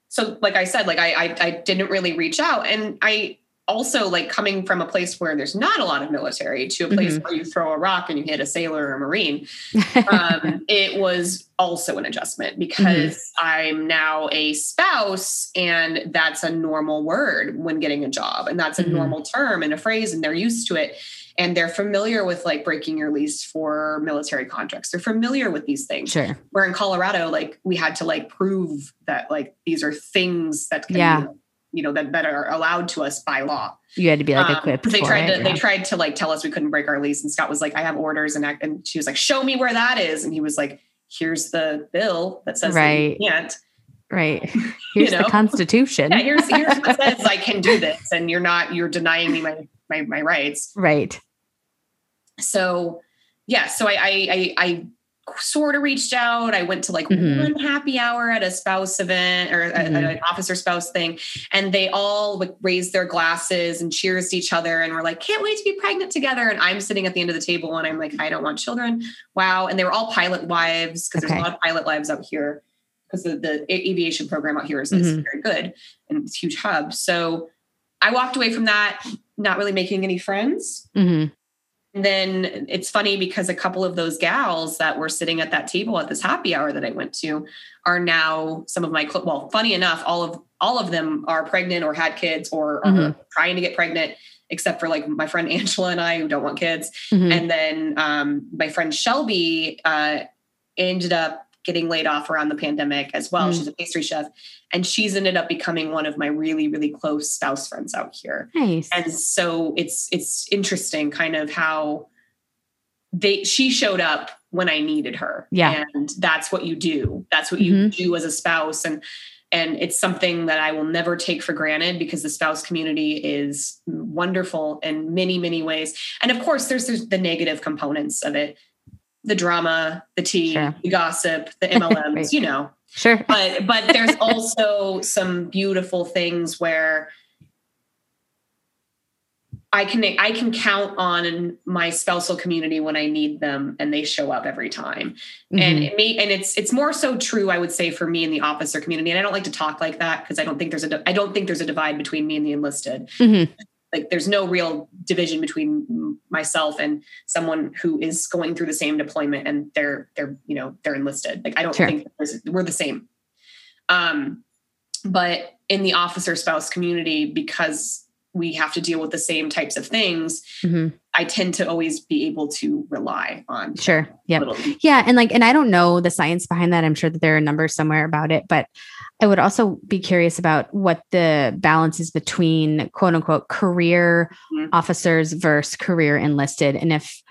so like i said like I, I i didn't really reach out and i also like coming from a place where there's not a lot of military to a place Mm-hmm. where you throw a rock and you hit a sailor or a marine <laughs> um, it was also an adjustment because Mm-hmm. i'm now a spouse and that's a normal word when getting a job and that's a Mhm. normal term and a phrase and they're used to it and they're familiar with like breaking your lease for military contracts they're familiar with these things sure. where in Colorado, like we had to like prove that like these are things that can Yeah. be, you know, that, that are allowed to us by law. You had to be like Um, equipped. they for tried it, to yeah. they tried to like tell us we couldn't break our lease. And Scott was like, I have orders and and she was like, show me where that is. And he was like, here's the bill that says Right. that you can't. right. <laughs> Here's know? the Constitution. Yeah, here's here's what <laughs> says I can do this, and you're not you're denying me my my, my rights. right. so yeah so i i i, I sort of reached out i went to like Mhm. one happy hour at a spouse event or a- Mhm. an officer spouse thing and they all like raised their glasses and cheers to each other and were like can't wait to be pregnant together and i'm sitting at the end of the table and i'm like i don't want children wow and they were all pilot wives because Okay. there's a lot of pilot wives out here because the, the aviation program out here is, is Mhm. very good and it's a huge hub so i walked away from that not really making any friends hmm and then it's funny because a couple of those gals that were sitting at that table at this happy hour that I went to are now some of my cl- well, funny enough, all of all of them are pregnant or had kids or are Mhm. trying to get pregnant, except for like my friend <laughs> Angela and I who don't want kids. hmm And then um, my friend Shelby uh, ended up getting laid off around the pandemic as well. Mm. She's a pastry chef, and she's ended up becoming one of my really really close spouse friends out here Nice. and so it's it's interesting kind of how they she showed up when i needed her Yeah. and that's what you do that's what you Mhm. do as a spouse and and it's something that i will never take for granted because the spouse community is wonderful in many many ways and of course there's, there's the negative components of it the drama the tea Sure. the gossip the <laughs> mlms Right. you know sure. but but there's <laughs> also some beautiful things where I can I can count on my spousal community when I need them and they show up every time. And Mhm. it may and it's it's more so true I would say for me in the officer community and I don't like to talk like that because I don't think there's a I don't think there's a divide between me and the enlisted. Mhm. Like there's no real division between myself and someone who is going through the same deployment and they're they're you know they're enlisted. Like I don't Sure. think we're the same. Um, but in the officer spouse community, because we have to deal with the same types of things, Mhm. I tend to always be able to rely on Sure. yeah Yeah. And like, and I don't know the science behind that. I'm sure that there are numbers somewhere about it, but I would also be curious about what the balance is between quote unquote career Mhm. officers versus career enlisted. And if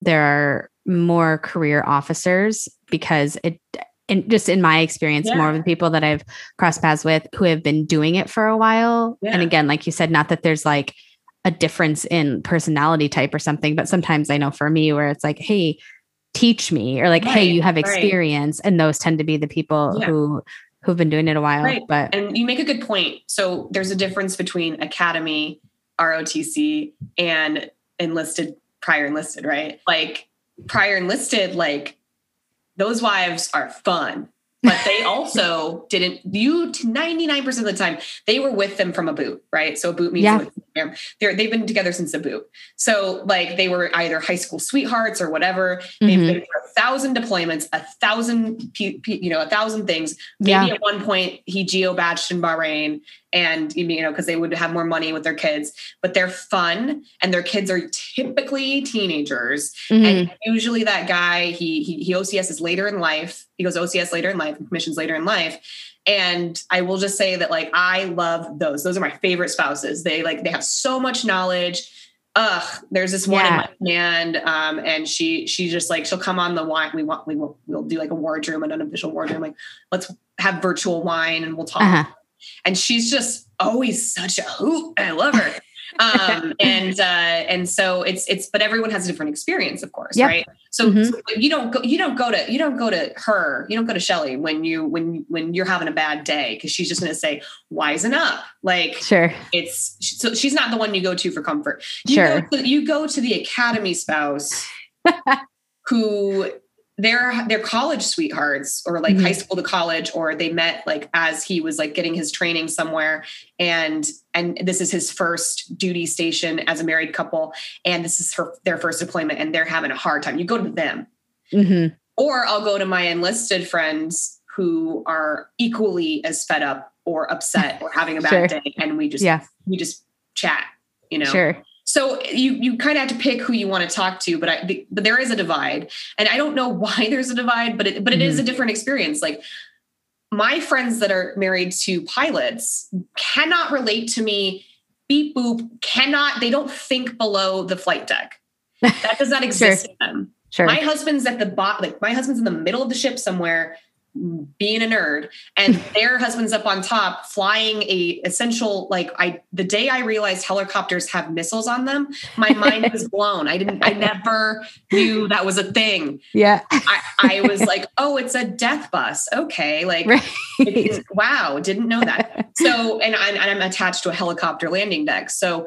there are more career officers, because it, and just in my experience, Yeah. more of the people that I've crossed paths with who have been doing it for a while. And again, like you said, not that there's like a difference in personality type or something, but sometimes I know for me where it's like, hey, teach me, or like, hey, you have right. experience. And those tend to be the people Yeah. who who've been doing it a while. Right. But And you make a good point. So there's a difference between academy, ROTC, and enlisted, prior enlisted, right? Like prior enlisted, like those wives are fun, but they <laughs> also didn't, you 99% of the time, they were with them from a boot, right? So a boot means Yeah. They're, they've been together since a boot. So like they were either high school sweethearts or whatever. They've Mhm. been a thousand deployments, a thousand, you know, a thousand things. Maybe Yeah. at one point he geo badged in Bahrain, and you know because they would have more money with their kids. But they're fun, and their kids are typically teenagers. Mhm. And usually that guy he he, he OCS is later in life. He goes OCS later in life, and commissions later in life. And I will just say that like I love those. Those are my favorite spouses. They like they have so much knowledge. Ugh, there's this one Yeah. in my command, um, and she she just like she'll come on the wine. We want we will we'll do like a wardroom, an unofficial wardroom. Like let's have virtual wine and we'll talk. Uh-huh. And she's just always such a hoot. I love her. Um, <laughs> and uh, and so it's it's but everyone has a different experience, of course, yep. right? So, mm-hmm. so, you don't go you don't go to you don't go to her you don't go to Shelly when you when when you're having a bad day because she's just going to say wisen up like sure it's so she's not the one you go to for comfort. You sure, go to, you go to the academy spouse <laughs> who they're they're college sweethearts or like mm-hmm. high school to college or they met like as he was like getting his training somewhere and and this is his first duty station as a married couple and this is her their first deployment and they're having a hard time you go to them mm-hmm. or i'll go to my enlisted friends who are equally as fed up or upset or having a bad sure. day and we just yeah. we just chat you know sure so you you kind of have to pick who you want to talk to but i but there is a divide. And i don't know <laughs> why there's a divide but it but it mm-hmm. is a different experience. Like my friends that are married to pilots cannot relate to me beep boop cannot they don't think below the flight deck. <laughs> That does not exist sure. in them. Sure. My husband's at the bottom like my husband's in the middle of the ship somewhere being a nerd and <laughs> their husband's up on top flying a essential like i the day i realized helicopters have missiles on them my mind was <laughs> blown. I didn't i never knew that was a thing. Yeah. I, I was like oh it's a death bus. Okay like right. wow didn't know that. So and, I, and i'm attached to a helicopter landing deck. So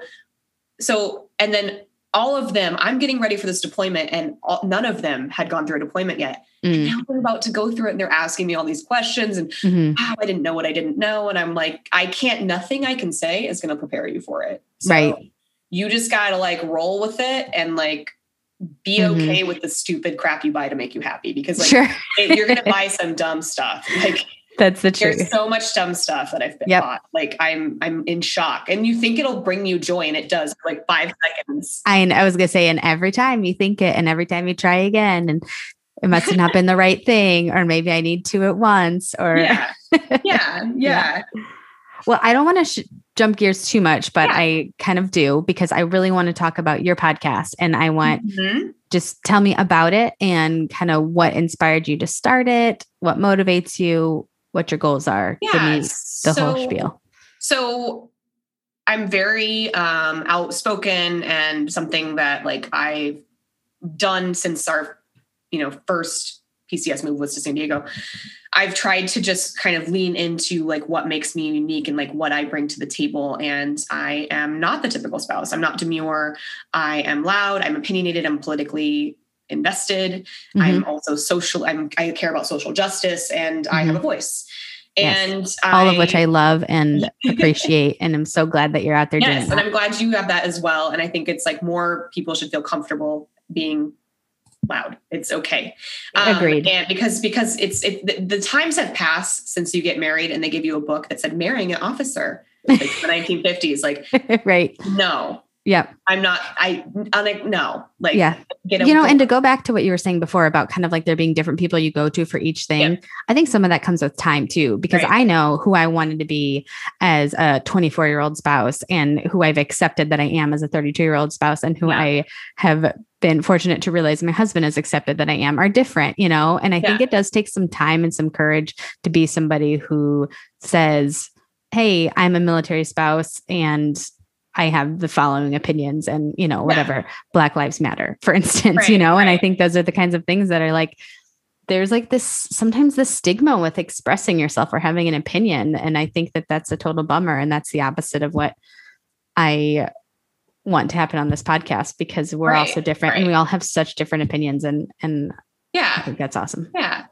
so and then all of them i'm getting ready for this deployment and all, none of them had gone through a deployment yet Mm. Now they're about to go through it and they're asking me all these questions and mm-hmm. wow, I didn't know what I didn't know. And I'm like, I can't, nothing I can say is going to prepare you for it. So right. You just got to like roll with it and like be mm-hmm. okay with the stupid crap you buy to make you happy because like sure. you're going to buy some dumb stuff. <laughs> Like, that's the truth. There's so much dumb stuff that I've been yep. bought. Like I'm I'm in shock. And you think it'll bring you joy and it does for like five seconds. I I was gonna say, and every time you think it and every time you try again and it must have not been the right thing, or maybe I need two at once, or <laughs> yeah, yeah, yeah. Well, I don't want to sh- jump gears too much, but yeah. I kind of do because I really want to talk about your podcast, and I want mm-hmm. just tell me about it and kind of what inspired you to start it, what motivates you, what your goals are. Yeah, Give me the so, whole spiel. So I'm very um, outspoken and something that like I've done since our you know first PCS move was to San Diego. I've tried to just kind of lean into like what makes me unique and like what I bring to the table. And I am not the typical spouse. I'm not demure. I am loud. I'm opinionated. I'm politically invested. Mm-hmm. I'm also social. I'm, I care about social justice and mm-hmm. I have a mm-hmm. voice. And yes. all I, of which I love and <laughs> appreciate. and I'm so glad that you're out there yes, doing that. And I'm glad you have that as well. And I think it's like more people should feel comfortable being loud. It's okay. Um, Agreed. And because because it's it, the, the, times have passed since you get married, and they give you a book that said marrying an officer, like <laughs> the 1950s. Like, <laughs> right? No. Yeah. I'm not. I. I'm like no. Like yeah. you know, and to go back to what you were saying before about kind of like there being different people you go to for each thing. Yeah. I think some of that comes with time too, because right. I know who I wanted to be as a 24 year old spouse, and who I've accepted that I am as a 32 year old spouse, and who yeah. I have been fortunate to realize my husband has accepted that I am are different, you know? And I yeah. think it does take some time and some courage to be somebody who says, Hey, I'm a military spouse and I have the following opinions and, you know, whatever, yeah. Black Lives Matter, <laughs> for instance, right, you know? Right. And I think those are the kinds of things that are like, there's like this sometimes the stigma with expressing yourself or having an opinion. And I think that that's a total bummer. And that's the opposite of what I want to happen on this podcast because we're right, all so different and we all have such different opinions and and yeah I think that's awesome. Yeah.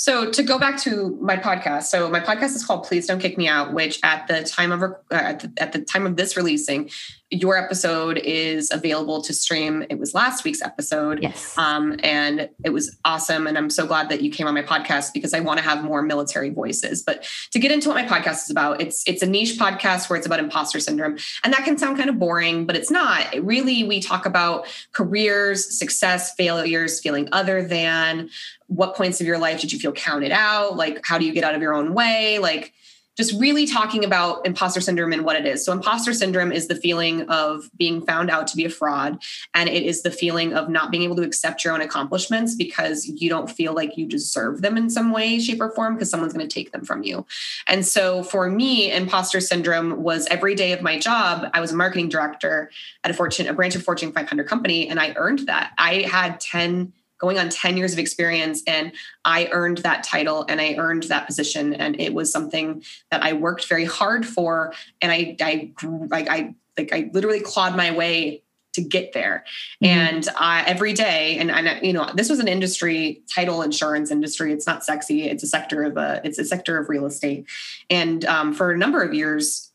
So to go back to my podcast, so my podcast is called "Please Don't Kick Me Out," which at the time of uh, at, the, at the time of this releasing, your episode is available to stream. It was last week's episode, yes, um, and it was awesome. And I'm so glad that you came on my podcast because I want to have more military voices. But to get into what my podcast is about, it's it's a niche podcast where it's about imposter syndrome, and that can sound kind of boring, but it's not. It really, we talk about careers, success, failures, feeling other than what points of your life did you feel counted out? Like, how do you get out of your own way? Like, just really talking about imposter syndrome and what it is. So, imposter syndrome is the feeling of being found out to be a fraud, and it is the feeling of not being able to accept your own accomplishments because you don't feel like you deserve them in some way, shape, or form because someone's going to take them from you. And so, for me, imposter syndrome was every day of my job. I was a marketing director at a Fortune, a branch of Fortune 500 company, and I earned that. I had 10 going on 10 years of experience and i earned that title and i earned that position and it was something that i worked very hard for and i i like i like i literally clawed my way to get there. Mm-hmm. and uh, every day and, and you know this was an industry title insurance industry. It's not sexy. It's a sector of a it's a sector of real estate. And um, for a number of years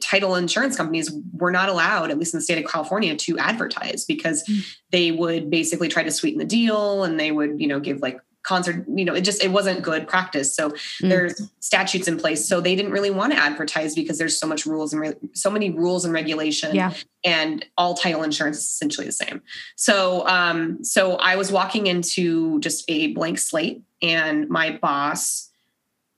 title insurance companies were not allowed, at least in the state of California, to advertise because mm. they would basically try to sweeten the deal and they would, you know, give like concert, you know, it just it wasn't good practice. So mm. there's statutes in place. So they didn't really want to advertise because there's so much rules and re- so many rules and regulation. Yeah. And all title insurance is essentially the same. So um, so I was walking into just a blank slate and my boss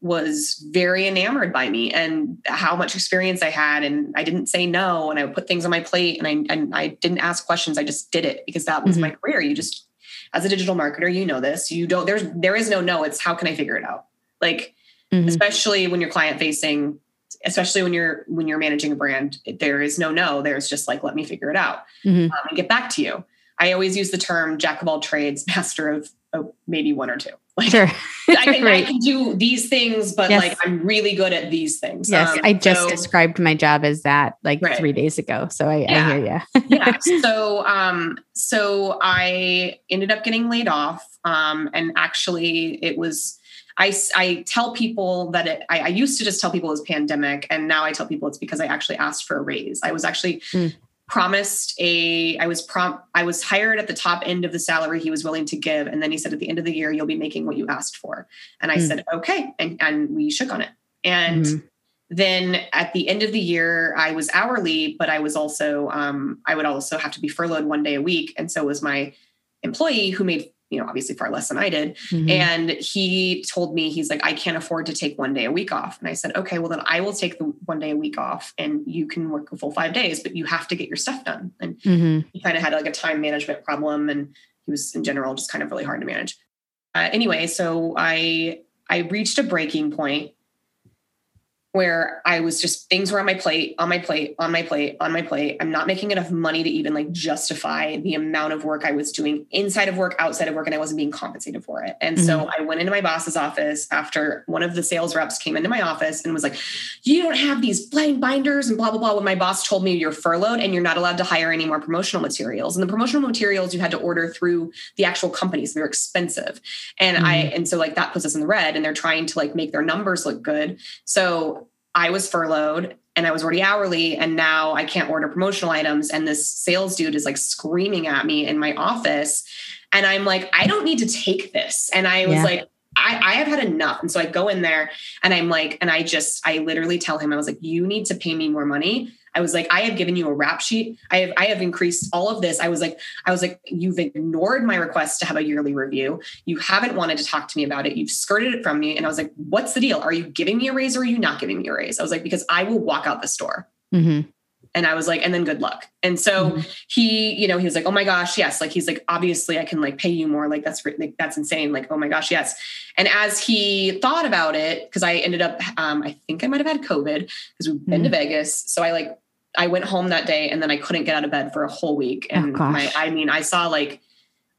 was very enamored by me and how much experience I had. And I didn't say no. And I would put things on my plate and I, and I didn't ask questions. I just did it because that was mm-hmm. my career. You just, as a digital marketer, you know this, you don't, there's, there is no no, it's how can I figure it out? Like, mm-hmm. especially when you're client facing, especially when you're, when you're managing a brand, there is no no, there's just like, let me figure it out mm-hmm. um, and get back to you. I always use the term jack of all trades, <laughs> master of oh, maybe one or two. Like, sure. I, can, <laughs> right. I, can, do these things, but yes. like I'm really good at these things. Yes, um, I just so, described my job as that like right. three days ago. So I, yeah. I hear you. <laughs> yeah. So um, so I ended up getting laid off. Um, and actually, it was. I, I tell people that it, I, I, used to just tell people it was pandemic, and now I tell people it's because I actually asked for a raise. I was actually mm promised a i was prom i was hired at the top end of the salary he was willing to give. And then he said at the end of the year you'll be making what you asked for. And i mm. said okay. And, and we shook on it. And mm-hmm. then at the end of the year i was hourly but i was also um, i would also have to be furloughed one day a week. And so was my employee who made you know, obviously far less than I did. Mm-hmm. And he told me, he's like, I can't afford to take one day a week off. And I said, okay, well, then I will take the one day a week off and you can work a full five days, but you have to get your stuff done. And mm-hmm. he kind of had like a time management problem. And he was in general just kind of really hard to manage. Uh, anyway, so I, I reached a breaking point where I was just things were on my plate, on my plate, on my plate, on my plate. I'm not making enough money to even like justify the amount of work I was doing inside of work, outside of work, and I wasn't being compensated for it. And mm-hmm. so I went into my boss's office after one of the sales reps came into my office and was like, You don't have these blind binders and blah, blah, blah. When my boss told me you're furloughed and you're not allowed to hire any more promotional materials. And the promotional materials you had to order through the actual companies, they're expensive. And mm-hmm. I, and so like that puts us in the red and they're trying to like make their numbers look good. So I was furloughed and I was already hourly and now I can't order promotional items and this sales dude is like screaming at me in my office and I'm like I don't need to take this and I was yeah. like I, I have had enough. And so I go in there and I'm like, and I just, I literally tell him, I was like, you need to pay me more money I was like, I have given you a rap sheet. I have I have increased all of this. I was like, I was like, you've ignored my request to have a yearly review. You haven't wanted to talk to me about it. You've skirted it from me. And I was like, what's the deal? Are you giving me a raise or are you not giving me a raise? I was like, because I will walk out the store. Mm-hmm. And I was like, and then good luck. And so mm-hmm. he, you know, he was like, oh my gosh, yes. Like he's like, obviously I can like pay you more. Like that's like, that's insane. Like, oh my gosh, yes. And as he thought about it, because I ended up, um, I think I might have had COVID because we've been mm-hmm. to Vegas. So I like I went home that day and then I couldn't get out of bed for a whole week. Oh, and oh, my, I mean, I saw like,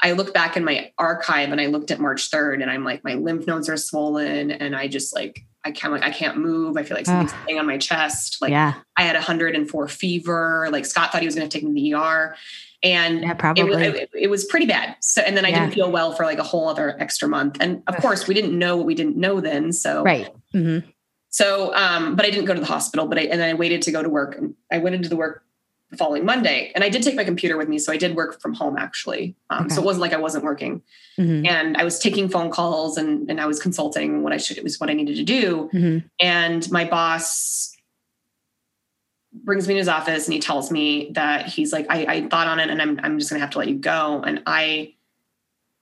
I look back in my archive and I looked at March 3rd and I'm like, my lymph nodes are swollen and I just like, I can't like, I can't move. I feel like something's oh. on my chest. Like yeah. I had 104 fever. Like Scott thought he was going to take me to the ER. And yeah, probably. It, it, it, was pretty bad. So, and then I yeah. didn't feel well for like a whole other extra month. And of course we didn't know what we didn't know then. So, right. Mm-hmm. So, um, but I didn't go to the hospital, but I, and then I waited to go to work and I went into the work the following Monday and I did take my computer with me. So I did work from home actually. Um, okay. So it wasn't like I wasn't working mm-hmm. and I was taking phone calls and, and I was consulting what I should, it was what I needed to do. Mm-hmm. And my boss brings me to his office and he tells me that he's like, I, I thought on it and I'm, I'm just going to have to let you go. And I,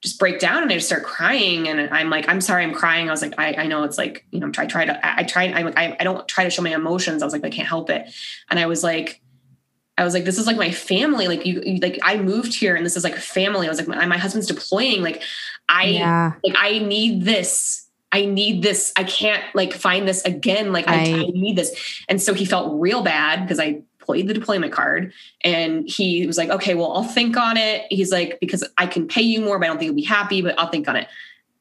just break down and I just start crying. And I'm like, I'm sorry, I'm crying. I was like, I, I know it's like, you know, I try to, I, I try, I'm like, I, I don't try to show my emotions. I was like, I can't help it. And I was like, I was like, this is like my family. Like you, you like I moved here and this is like family. I was like, my, my husband's deploying. Like I, yeah. like I need this. I need this. I can't like find this again. Like I, I need this. And so he felt real bad because I played the deployment card and he was like, okay, well, I'll think on it. He's like, because I can pay you more, but I don't think you'll be happy, but I'll think on it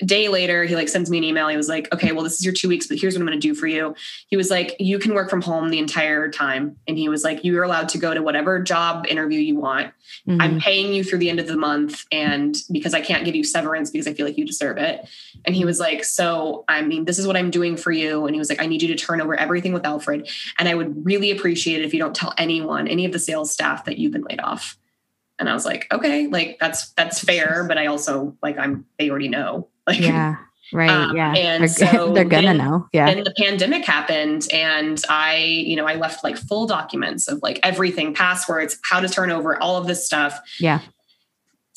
day later, he like sends me an email. He was like, okay, well, this is your two weeks, but here's what I'm going to do for you. He was like, you can work from home the entire time. And he was like, you're allowed to go to whatever job interview you want. Mm-hmm. I'm paying you through the end of the month. And because I can't give you severance because I feel like you deserve it. And he was like, so, I mean, this is what I'm doing for you. And he was like, I need you to turn over everything with Alfred. And I would really appreciate it if you don't tell anyone, any of the sales staff that you've been laid off. And I was like, okay, like that's, that's fair. But I also like, I'm, they already know. <laughs> Like, yeah. Right. Um, yeah. And they're, so they're gonna then, know. Yeah. And the pandemic happened and I, you know, I left like full documents of like everything, passwords, how to turn over all of this stuff. Yeah.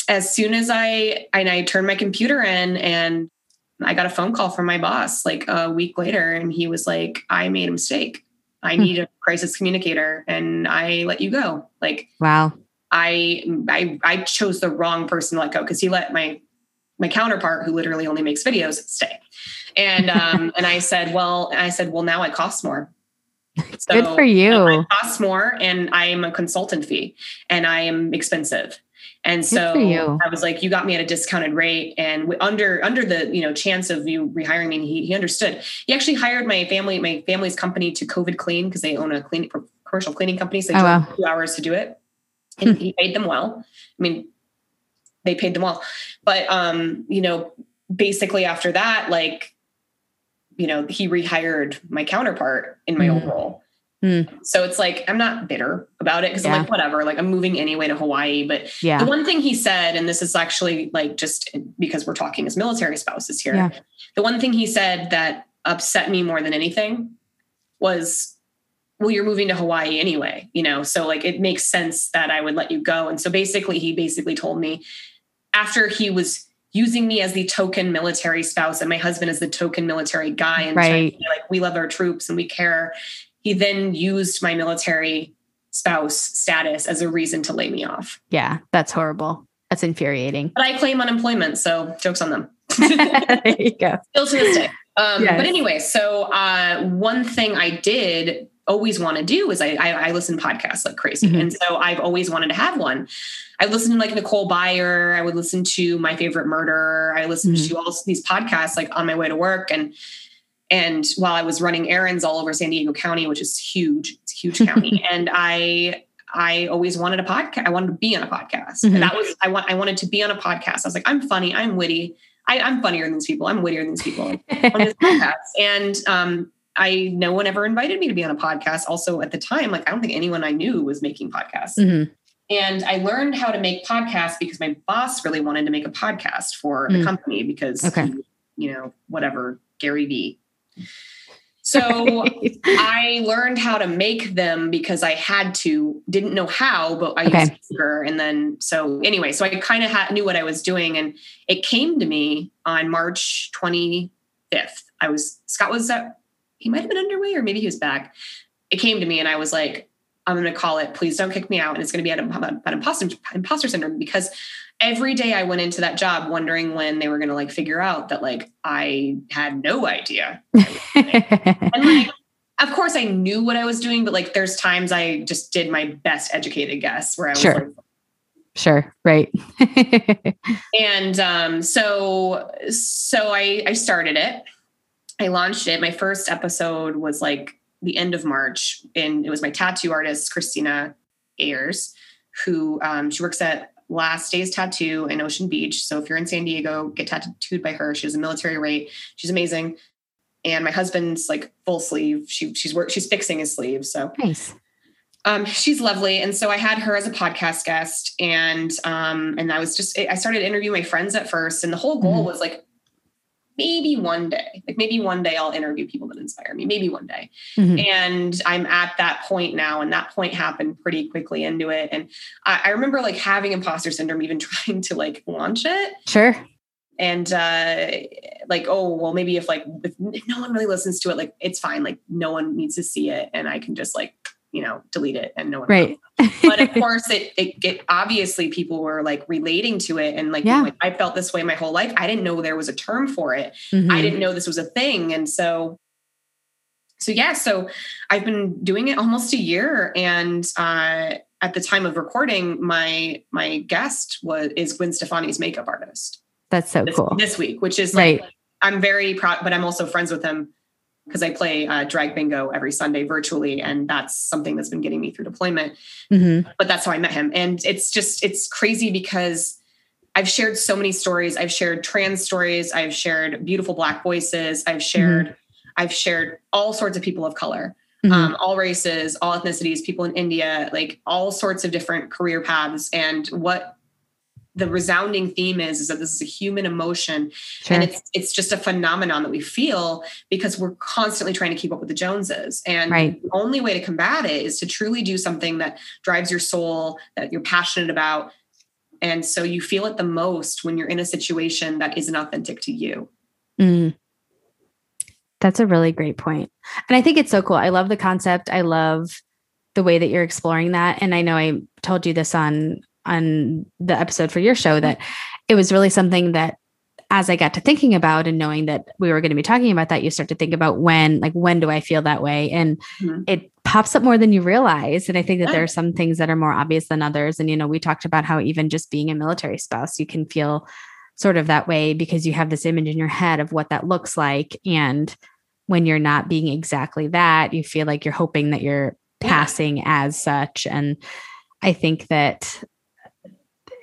As soon as I and I turned my computer in and I got a phone call from my boss like a week later and he was like, I made a mistake. I hmm. need a crisis communicator and I let you go. Like wow. I I I chose the wrong person to let go because he let my my counterpart who literally only makes videos stay. And um, <laughs> and I said, well, I said, well, now I cost more. So Good for you. I cost more, and I am a consultant fee, and I am expensive. And so I was like, you got me at a discounted rate, and under under the you know chance of you rehiring me, he, he understood. He actually hired my family, my family's company to COVID clean because they own a clean commercial cleaning company. So they oh, wow. two hours to do it, and he paid them well. I mean, they paid them well. But um, you know, basically after that, like, you know, he rehired my counterpart in my mm. old role. Mm. So it's like I'm not bitter about it because yeah. I'm like whatever. Like I'm moving anyway to Hawaii. But yeah. the one thing he said, and this is actually like just because we're talking as military spouses here, yeah. the one thing he said that upset me more than anything was well you're moving to hawaii anyway you know so like it makes sense that i would let you go and so basically he basically told me after he was using me as the token military spouse and my husband as the token military guy and right. like we love our troops and we care he then used my military spouse status as a reason to lay me off yeah that's horrible that's infuriating but i claim unemployment so jokes on them <laughs> there you go still to this day um, yes. but anyway so uh, one thing i did always want to do is I, I, I listen to podcasts like crazy. Mm-hmm. And so I've always wanted to have one. I listened to like Nicole Byer. I would listen to My Favorite Murder. I listened mm-hmm. to all these podcasts like on my way to work. And and while I was running errands all over San Diego County, which is huge, it's a huge county. <laughs> and I I always wanted a podcast. I wanted to be on a podcast. Mm-hmm. And that was I want I wanted to be on a podcast. I was like, I'm funny, I'm witty. I, am funnier than these people. I'm wittier than these people <laughs> on this podcast. And um, I no one ever invited me to be on a podcast. Also, at the time, like I don't think anyone I knew was making podcasts. Mm-hmm. And I learned how to make podcasts because my boss really wanted to make a podcast for mm. the company because, okay. you know, whatever, Gary Vee. So <laughs> I learned how to make them because I had to, didn't know how, but I okay. used Anchor. And then, so anyway, so I kind of ha- knew what I was doing. And it came to me on March 25th. I was, Scott was at he might have been underway or maybe he was back. It came to me and I was like, I'm going to call it, please don't kick me out. And it's going to be about, about imposter, imposter syndrome because every day I went into that job wondering when they were going to like figure out that like I had no idea. and like, of course I knew what I was doing, but like there's times I just did my best educated guess where I was sure. like, Sure. Right. <laughs> and um, so so I I started it I launched it. My first episode was like the end of March, and it was my tattoo artist, Christina Ayers, who um, she works at Last Days Tattoo in Ocean Beach. So if you're in San Diego, get tattooed by her. She has a military rate. She's amazing. And my husband's like full sleeve. She she's work she's fixing his sleeve. So nice. Um, she's lovely, and so I had her as a podcast guest, and um, and I was just I started interviewing my friends at first, and the whole goal mm-hmm. was like maybe one day, like maybe one day I'll interview people that inspire me, maybe one day. Mm-hmm. And I'm at that point now. And that point happened pretty quickly into it. And I, I, remember like having imposter syndrome, even <laughs> trying to like launch it. Sure. and uh like oh well maybe if like if no one really listens to it like it's fine like no one needs to see it and i can just like you know delete it and no one right but of <laughs> course it, it, it obviously people were like relating to it and like, Yeah. like i felt this way my whole life i didn't know there was a term for it Mhm. I didn't know this was a thing. And so, so yeah, so I've been doing it almost a year. And uh, at the time of recording, my my guest was is Gwen Stefani's makeup artist That's so this, cool. this week, which is like Right. I'm very proud, but I'm also friends with him because I play uh, drag bingo every Sunday virtually, and that's something that's been getting me through deployment hmm but that's how I met him. And it's just, it's crazy because I've shared so many stories. I've shared trans stories. I've shared beautiful Black voices. I've shared, I've shared all sorts of people of color, Mhm. um, all races, all ethnicities, people in India, like all sorts of different career paths. And what the resounding theme is, is that this is a human emotion Sure. and it's it's just a phenomenon that we feel because we're constantly trying to keep up with the joneses and Right. the only way to combat it is to truly do something that drives your soul that you're passionate about and so you feel it the most when you're in a situation that isn't authentic to you Mm. That's a really great. And I think it's so cool. I love the concept. I love the way that you're exploring that. And I know I told you this on on the episode for your show that it was really something that as I got to thinking about and knowing that we were going to be talking about that, you start to think about when, like, when do I feel that way? And Mhm. it pops up more than you realize. And I think that there are some things that are more obvious than others. And, you know, we talked about how even just being a military spouse, you can feel sort of that way because you have this image in your head of what that looks like. And when you're not being exactly that, you feel like you're hoping that you're Yeah. passing as such. And I think that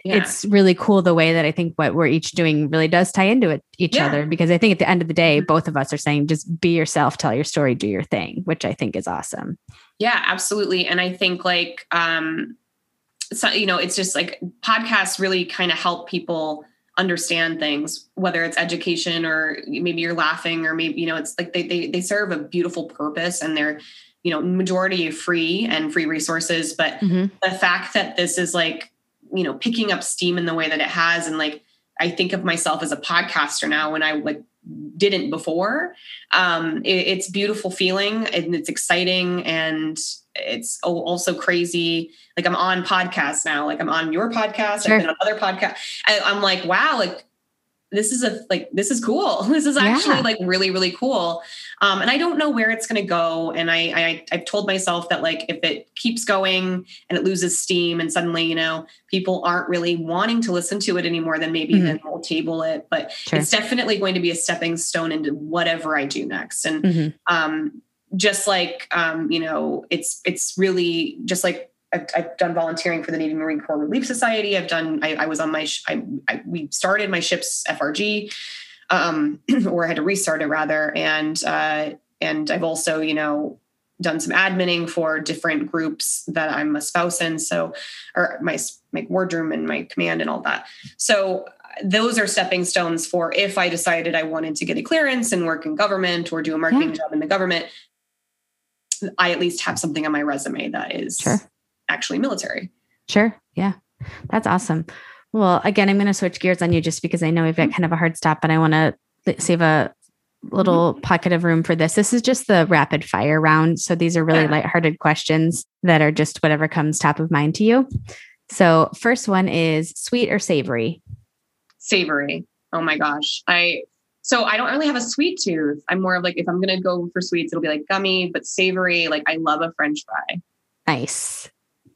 yeah it's really cool the way that I think what we're each doing really does tie into it each Yeah. other because I think at the end of the day, Mhm. both of us are saying just be yourself, tell your story, do your thing, which I think is awesome. Yeah, absolutely. And I think like um so you know, it's just like podcasts really kind of help people understand things, whether it's education or maybe you're laughing or maybe, you know, it's like they they they serve a beautiful purpose and they're, you know, majority free and free resources. But Mhm. the fact that this is like, you know, picking up steam in the way that it has and like I think of myself as a podcaster now when I like didn't before. Um, it, it's beautiful feeling and it's exciting and it's also crazy. Like I'm on podcasts now. Like I'm on your podcast. Sure. I've been on other podcasts. I'm like, wow, like this is a like this is cool. <laughs> This is actually Yeah. like really really cool. Um, and I don't know where it's going to go. And I, I I've told myself that like if it keeps going and it loses steam and suddenly you know people aren't really wanting to listen to it anymore, then maybe Mhm. then we'll table it. But Sure. it's definitely going to be a stepping stone into whatever I do next. And Mhm. um, just like um, you know, it's it's really just like I've, I've done volunteering for the Navy Marine Corps Relief Society. I've done. I, I was on my. sh- I, I, we started my ship's FRG, um, <clears throat> or I had to restart it rather, and uh, and I've also you know done some adminning for different groups that I'm a spouse in. So, or my my wardroom and my command and all that. So those are stepping stones for if I decided I wanted to get a clearance and work in government or do a marketing job in the government. I at least have something on my resume that is Sure. Actually military. Sure. Yeah. That's awesome. Well, again, I'm going to switch gears on you just because I know we've got mm-hmm. kind of a hard stop, but I want to save a little mm-hmm. pocket of room for this. This is just the rapid fire round. So these are really lighthearted questions that are just whatever comes top of mind to you. So, first one is sweet or savory? Savory. Oh my gosh. I so I don't really have a sweet tooth. I'm more of like if I'm gonna go for sweets, it'll be like gummy, but savory, like I love a French fry. Nice.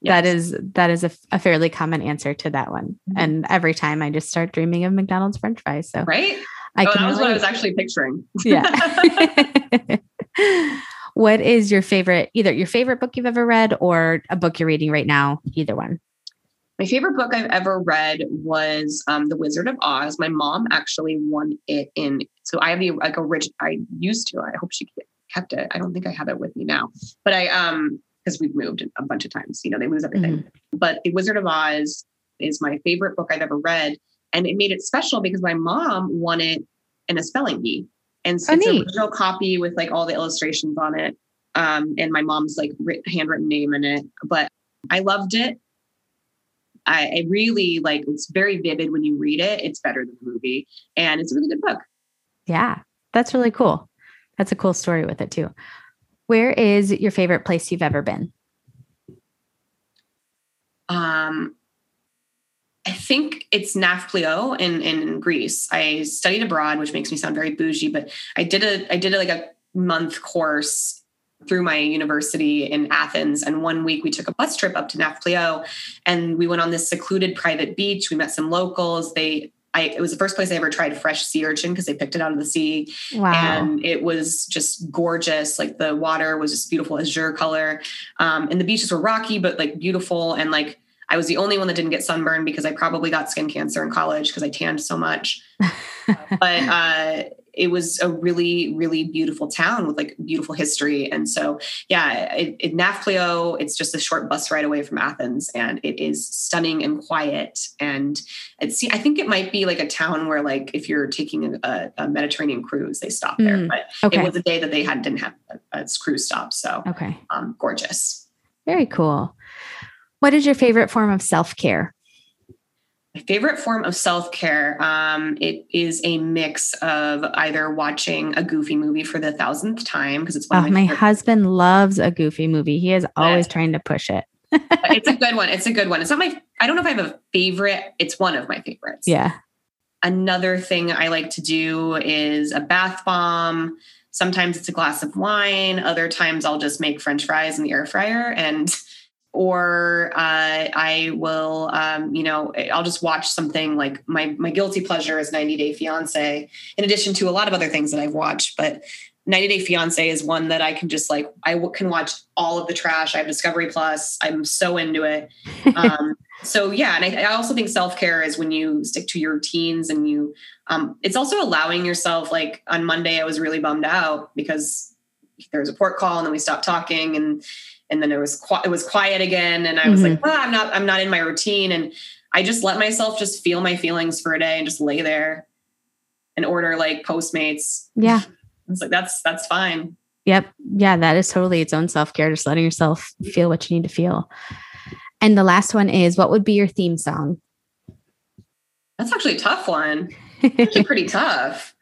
That Yes. is that is a, a fairly common answer to that one. Mhm. And every time I just start dreaming of McDonald's French fries. So right. I oh, can that was what I was actually picturing. Yeah. <laughs> <laughs> what is your favorite, either your favorite book you've ever read or a book you're reading right now? Either one. My favorite book I've ever read was um, The Wizard of Oz. My mom actually won it in. So I have the like original. I used to. I hope she kept it. I don't think I have it with me now, but I um because we've moved a bunch of times. You know, they lose everything. But The Wizard of Oz is my favorite book I've ever read, and it made it special because my mom won it in a spelling bee, and so Oh, it's an original copy with like all the illustrations on it, um, and my mom's like writ- handwritten name in it. But I loved it I, I really like it's very vivid when you read it. It's better than the movie, and it's a really good book. Yeah, that's really cool. That's a cool story with it too. Where is your favorite place you've ever been? Um, I think it's Nafplio in in Greece. I studied abroad, which makes me sound very bougie, but I did a I did a, like a month course through my university in Athens. And one week we took a bus trip up to Nafplio and we went on this secluded private beach. We met some locals. They I, it was the first place I ever tried fresh sea urchin because they picked it out of the sea. Wow. And it was just gorgeous. Like the water was just beautiful azure color. Um, and the beaches were rocky, but like beautiful. And like I was the only one that didn't get sunburned because I probably got skin cancer in college because I tanned so much. <laughs> but uh, it was a really, really beautiful town with like beautiful history. And so, yeah, it, it Nafplio, it's just a short bus ride away from Athens, and it is stunning and quiet. And it's, I think it might be like a town where, like, if you're taking a, a Mediterranean cruise, they stop there. Mm, but okay. it was a day that they had didn't have a, a cruise stop, so Okay. um, gorgeous. Very cool. What is your favorite form of self care? My favorite form of self care, um, it is a mix of either watching a goofy movie for the thousandth time because it's one Oh, my, my husband loves a goofy movie. He is always trying to push it. it's a <laughs> good one. It's a good one. It's not my. I don't know if I have a favorite. It's one of my favorites. Yeah. Another thing I like to do is a bath bomb. Sometimes it's a glass of wine. Other times I'll just make French fries in the air fryer and. <laughs> Or uh, I will, um, you know, I'll just watch something like my my guilty pleasure is 90 Day Fiance. In addition to a lot of other things that I've watched, but 90 Day Fiance is one that I can just like I w- can watch all of the trash. I have Discovery Plus. I'm so into it. <laughs> Um, so yeah, and I, I also think self care is when you stick to your routines and you. Um, it's also allowing yourself. Like on Monday, I was really bummed out because there was a port call, and then we stopped talking, and and then it was qui- it was quiet again, and I was like, well, I'm not I'm not in my routine, and I just let myself just feel my feelings for a day and just lay there and order like Postmates. Yeah. It's like that's that's fine. Yep. Yeah. That is totally its own self care, just letting yourself feel what you need to feel. And the last one is what would be your theme song? That's actually a tough one. <laughs> Actually pretty tough.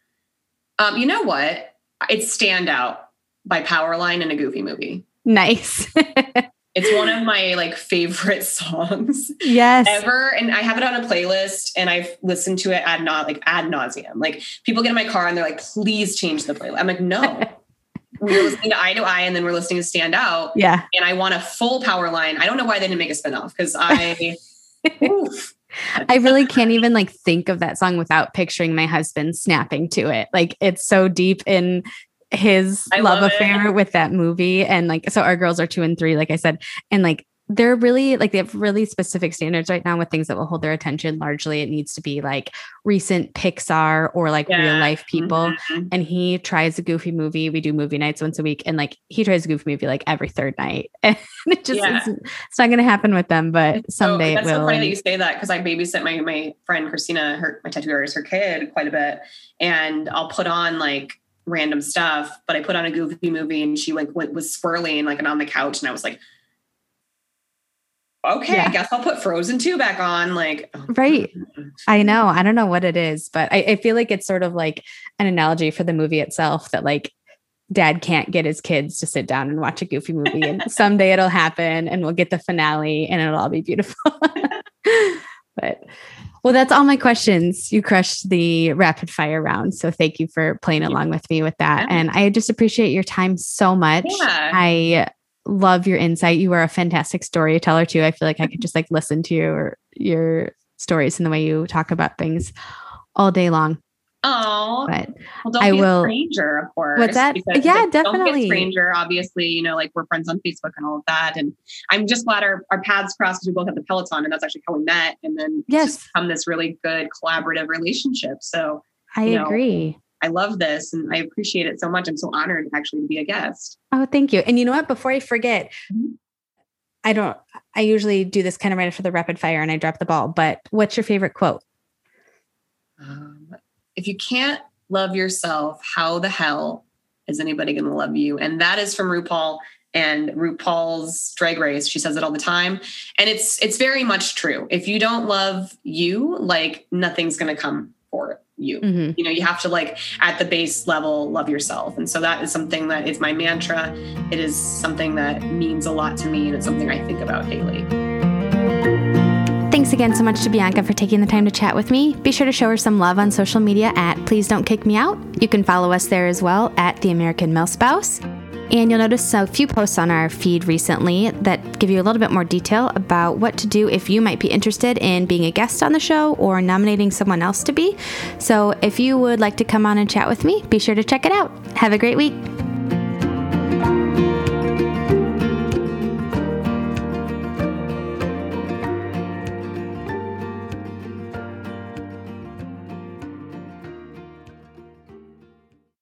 Um, you know what? It's Standout by Powerline in a Goofy movie. Nice. <laughs> It's one of my like favorite <laughs> songs yes. ever, and I have it on a playlist, and I've listened to it ad not like ad nauseum. Like people get in my car and they're like, "Please change the playlist." I'm like, "No." we <laughs> were listening to Eye to Eye, and then we're listening to Stand Out, Yeah. and I want a full Powerline. I don't know why they didn't make a spinoff because I. I really can't even like think of that song without picturing my husband snapping to it. Like it's so deep in his I love love affair with that movie. And like, so our girls are two and three, like I said, and like they're really like they have really specific standards right now with things that will hold their attention. Largely, it needs to be like recent Pixar or like real life people. Mhm. And he tries a goofy movie. We do movie nights once a week, and like he tries a goofy movie like every third night. <laughs> And it just Yeah. it's, not going to happen with them, but someday so, that's it will. so funny that you say that because I babysit my my friend Christina, her my tattoo artist, her kid quite a bit, and I'll put on like random stuff. But I put on a goofy movie, and she like went, was swirling like and on the couch, and I was like, okay, Yeah. I guess I'll put Frozen two back on. Like, oh, mm-hmm. Right. I know. I don't know what it is, but I, I feel like it's sort of like an analogy for the movie itself that like dad can't get his kids to sit down and watch a goofy movie. And <laughs> someday it'll happen and we'll get the finale and it'll all be beautiful. <laughs> but well, that's all my questions. You crushed the rapid fire round. So thank you for playing along with me with that. Yeah. And I just appreciate your time so much. Yeah. I love your insight. You are a fantastic storyteller too. I feel like I could just like listen to your your stories and the way you talk about things all day long. Oh, But well, don't I be will- a stranger, of course. What's that? Yeah, like, Don't be definitely. a stranger. Obviously, you know, like we're friends on Facebook and all of that. And I'm just glad our, our paths crossed because we both have the Peloton, and that's actually how we met. And then Yes. just become this really good collaborative relationship. So I You know, agree. I love this, and I appreciate it so much. I'm so honored actually to be a guest. Oh, thank you. And you know what? Before I forget, Mhm. I don't I usually do this kind of right after the rapid fire and I drop the ball, but what's your favorite quote? Um, if you can't love yourself, how the hell is anybody going to love you? And that is from RuPaul. and RuPaul's Drag Race. She says it all the time, and it's it's very much true. If you don't love you, like nothing's going to come for you. Mm-hmm. You know, you have to like at the base level love yourself, and so that is something that is my mantra. It is something that means a lot to me, and it's something I think about daily. Again so much to Bianca for taking the time to chat with me. Be sure to show her some love on social media at Please Don't Kick Me Out. You can follow us there as well at The American Milspouse. And you'll notice a few posts on our feed recently that give you a little bit more detail about what to do if you might be interested in being a guest on the show or nominating someone else to be. So if you would like to come on and chat with me, be sure to check it out. Have a great week.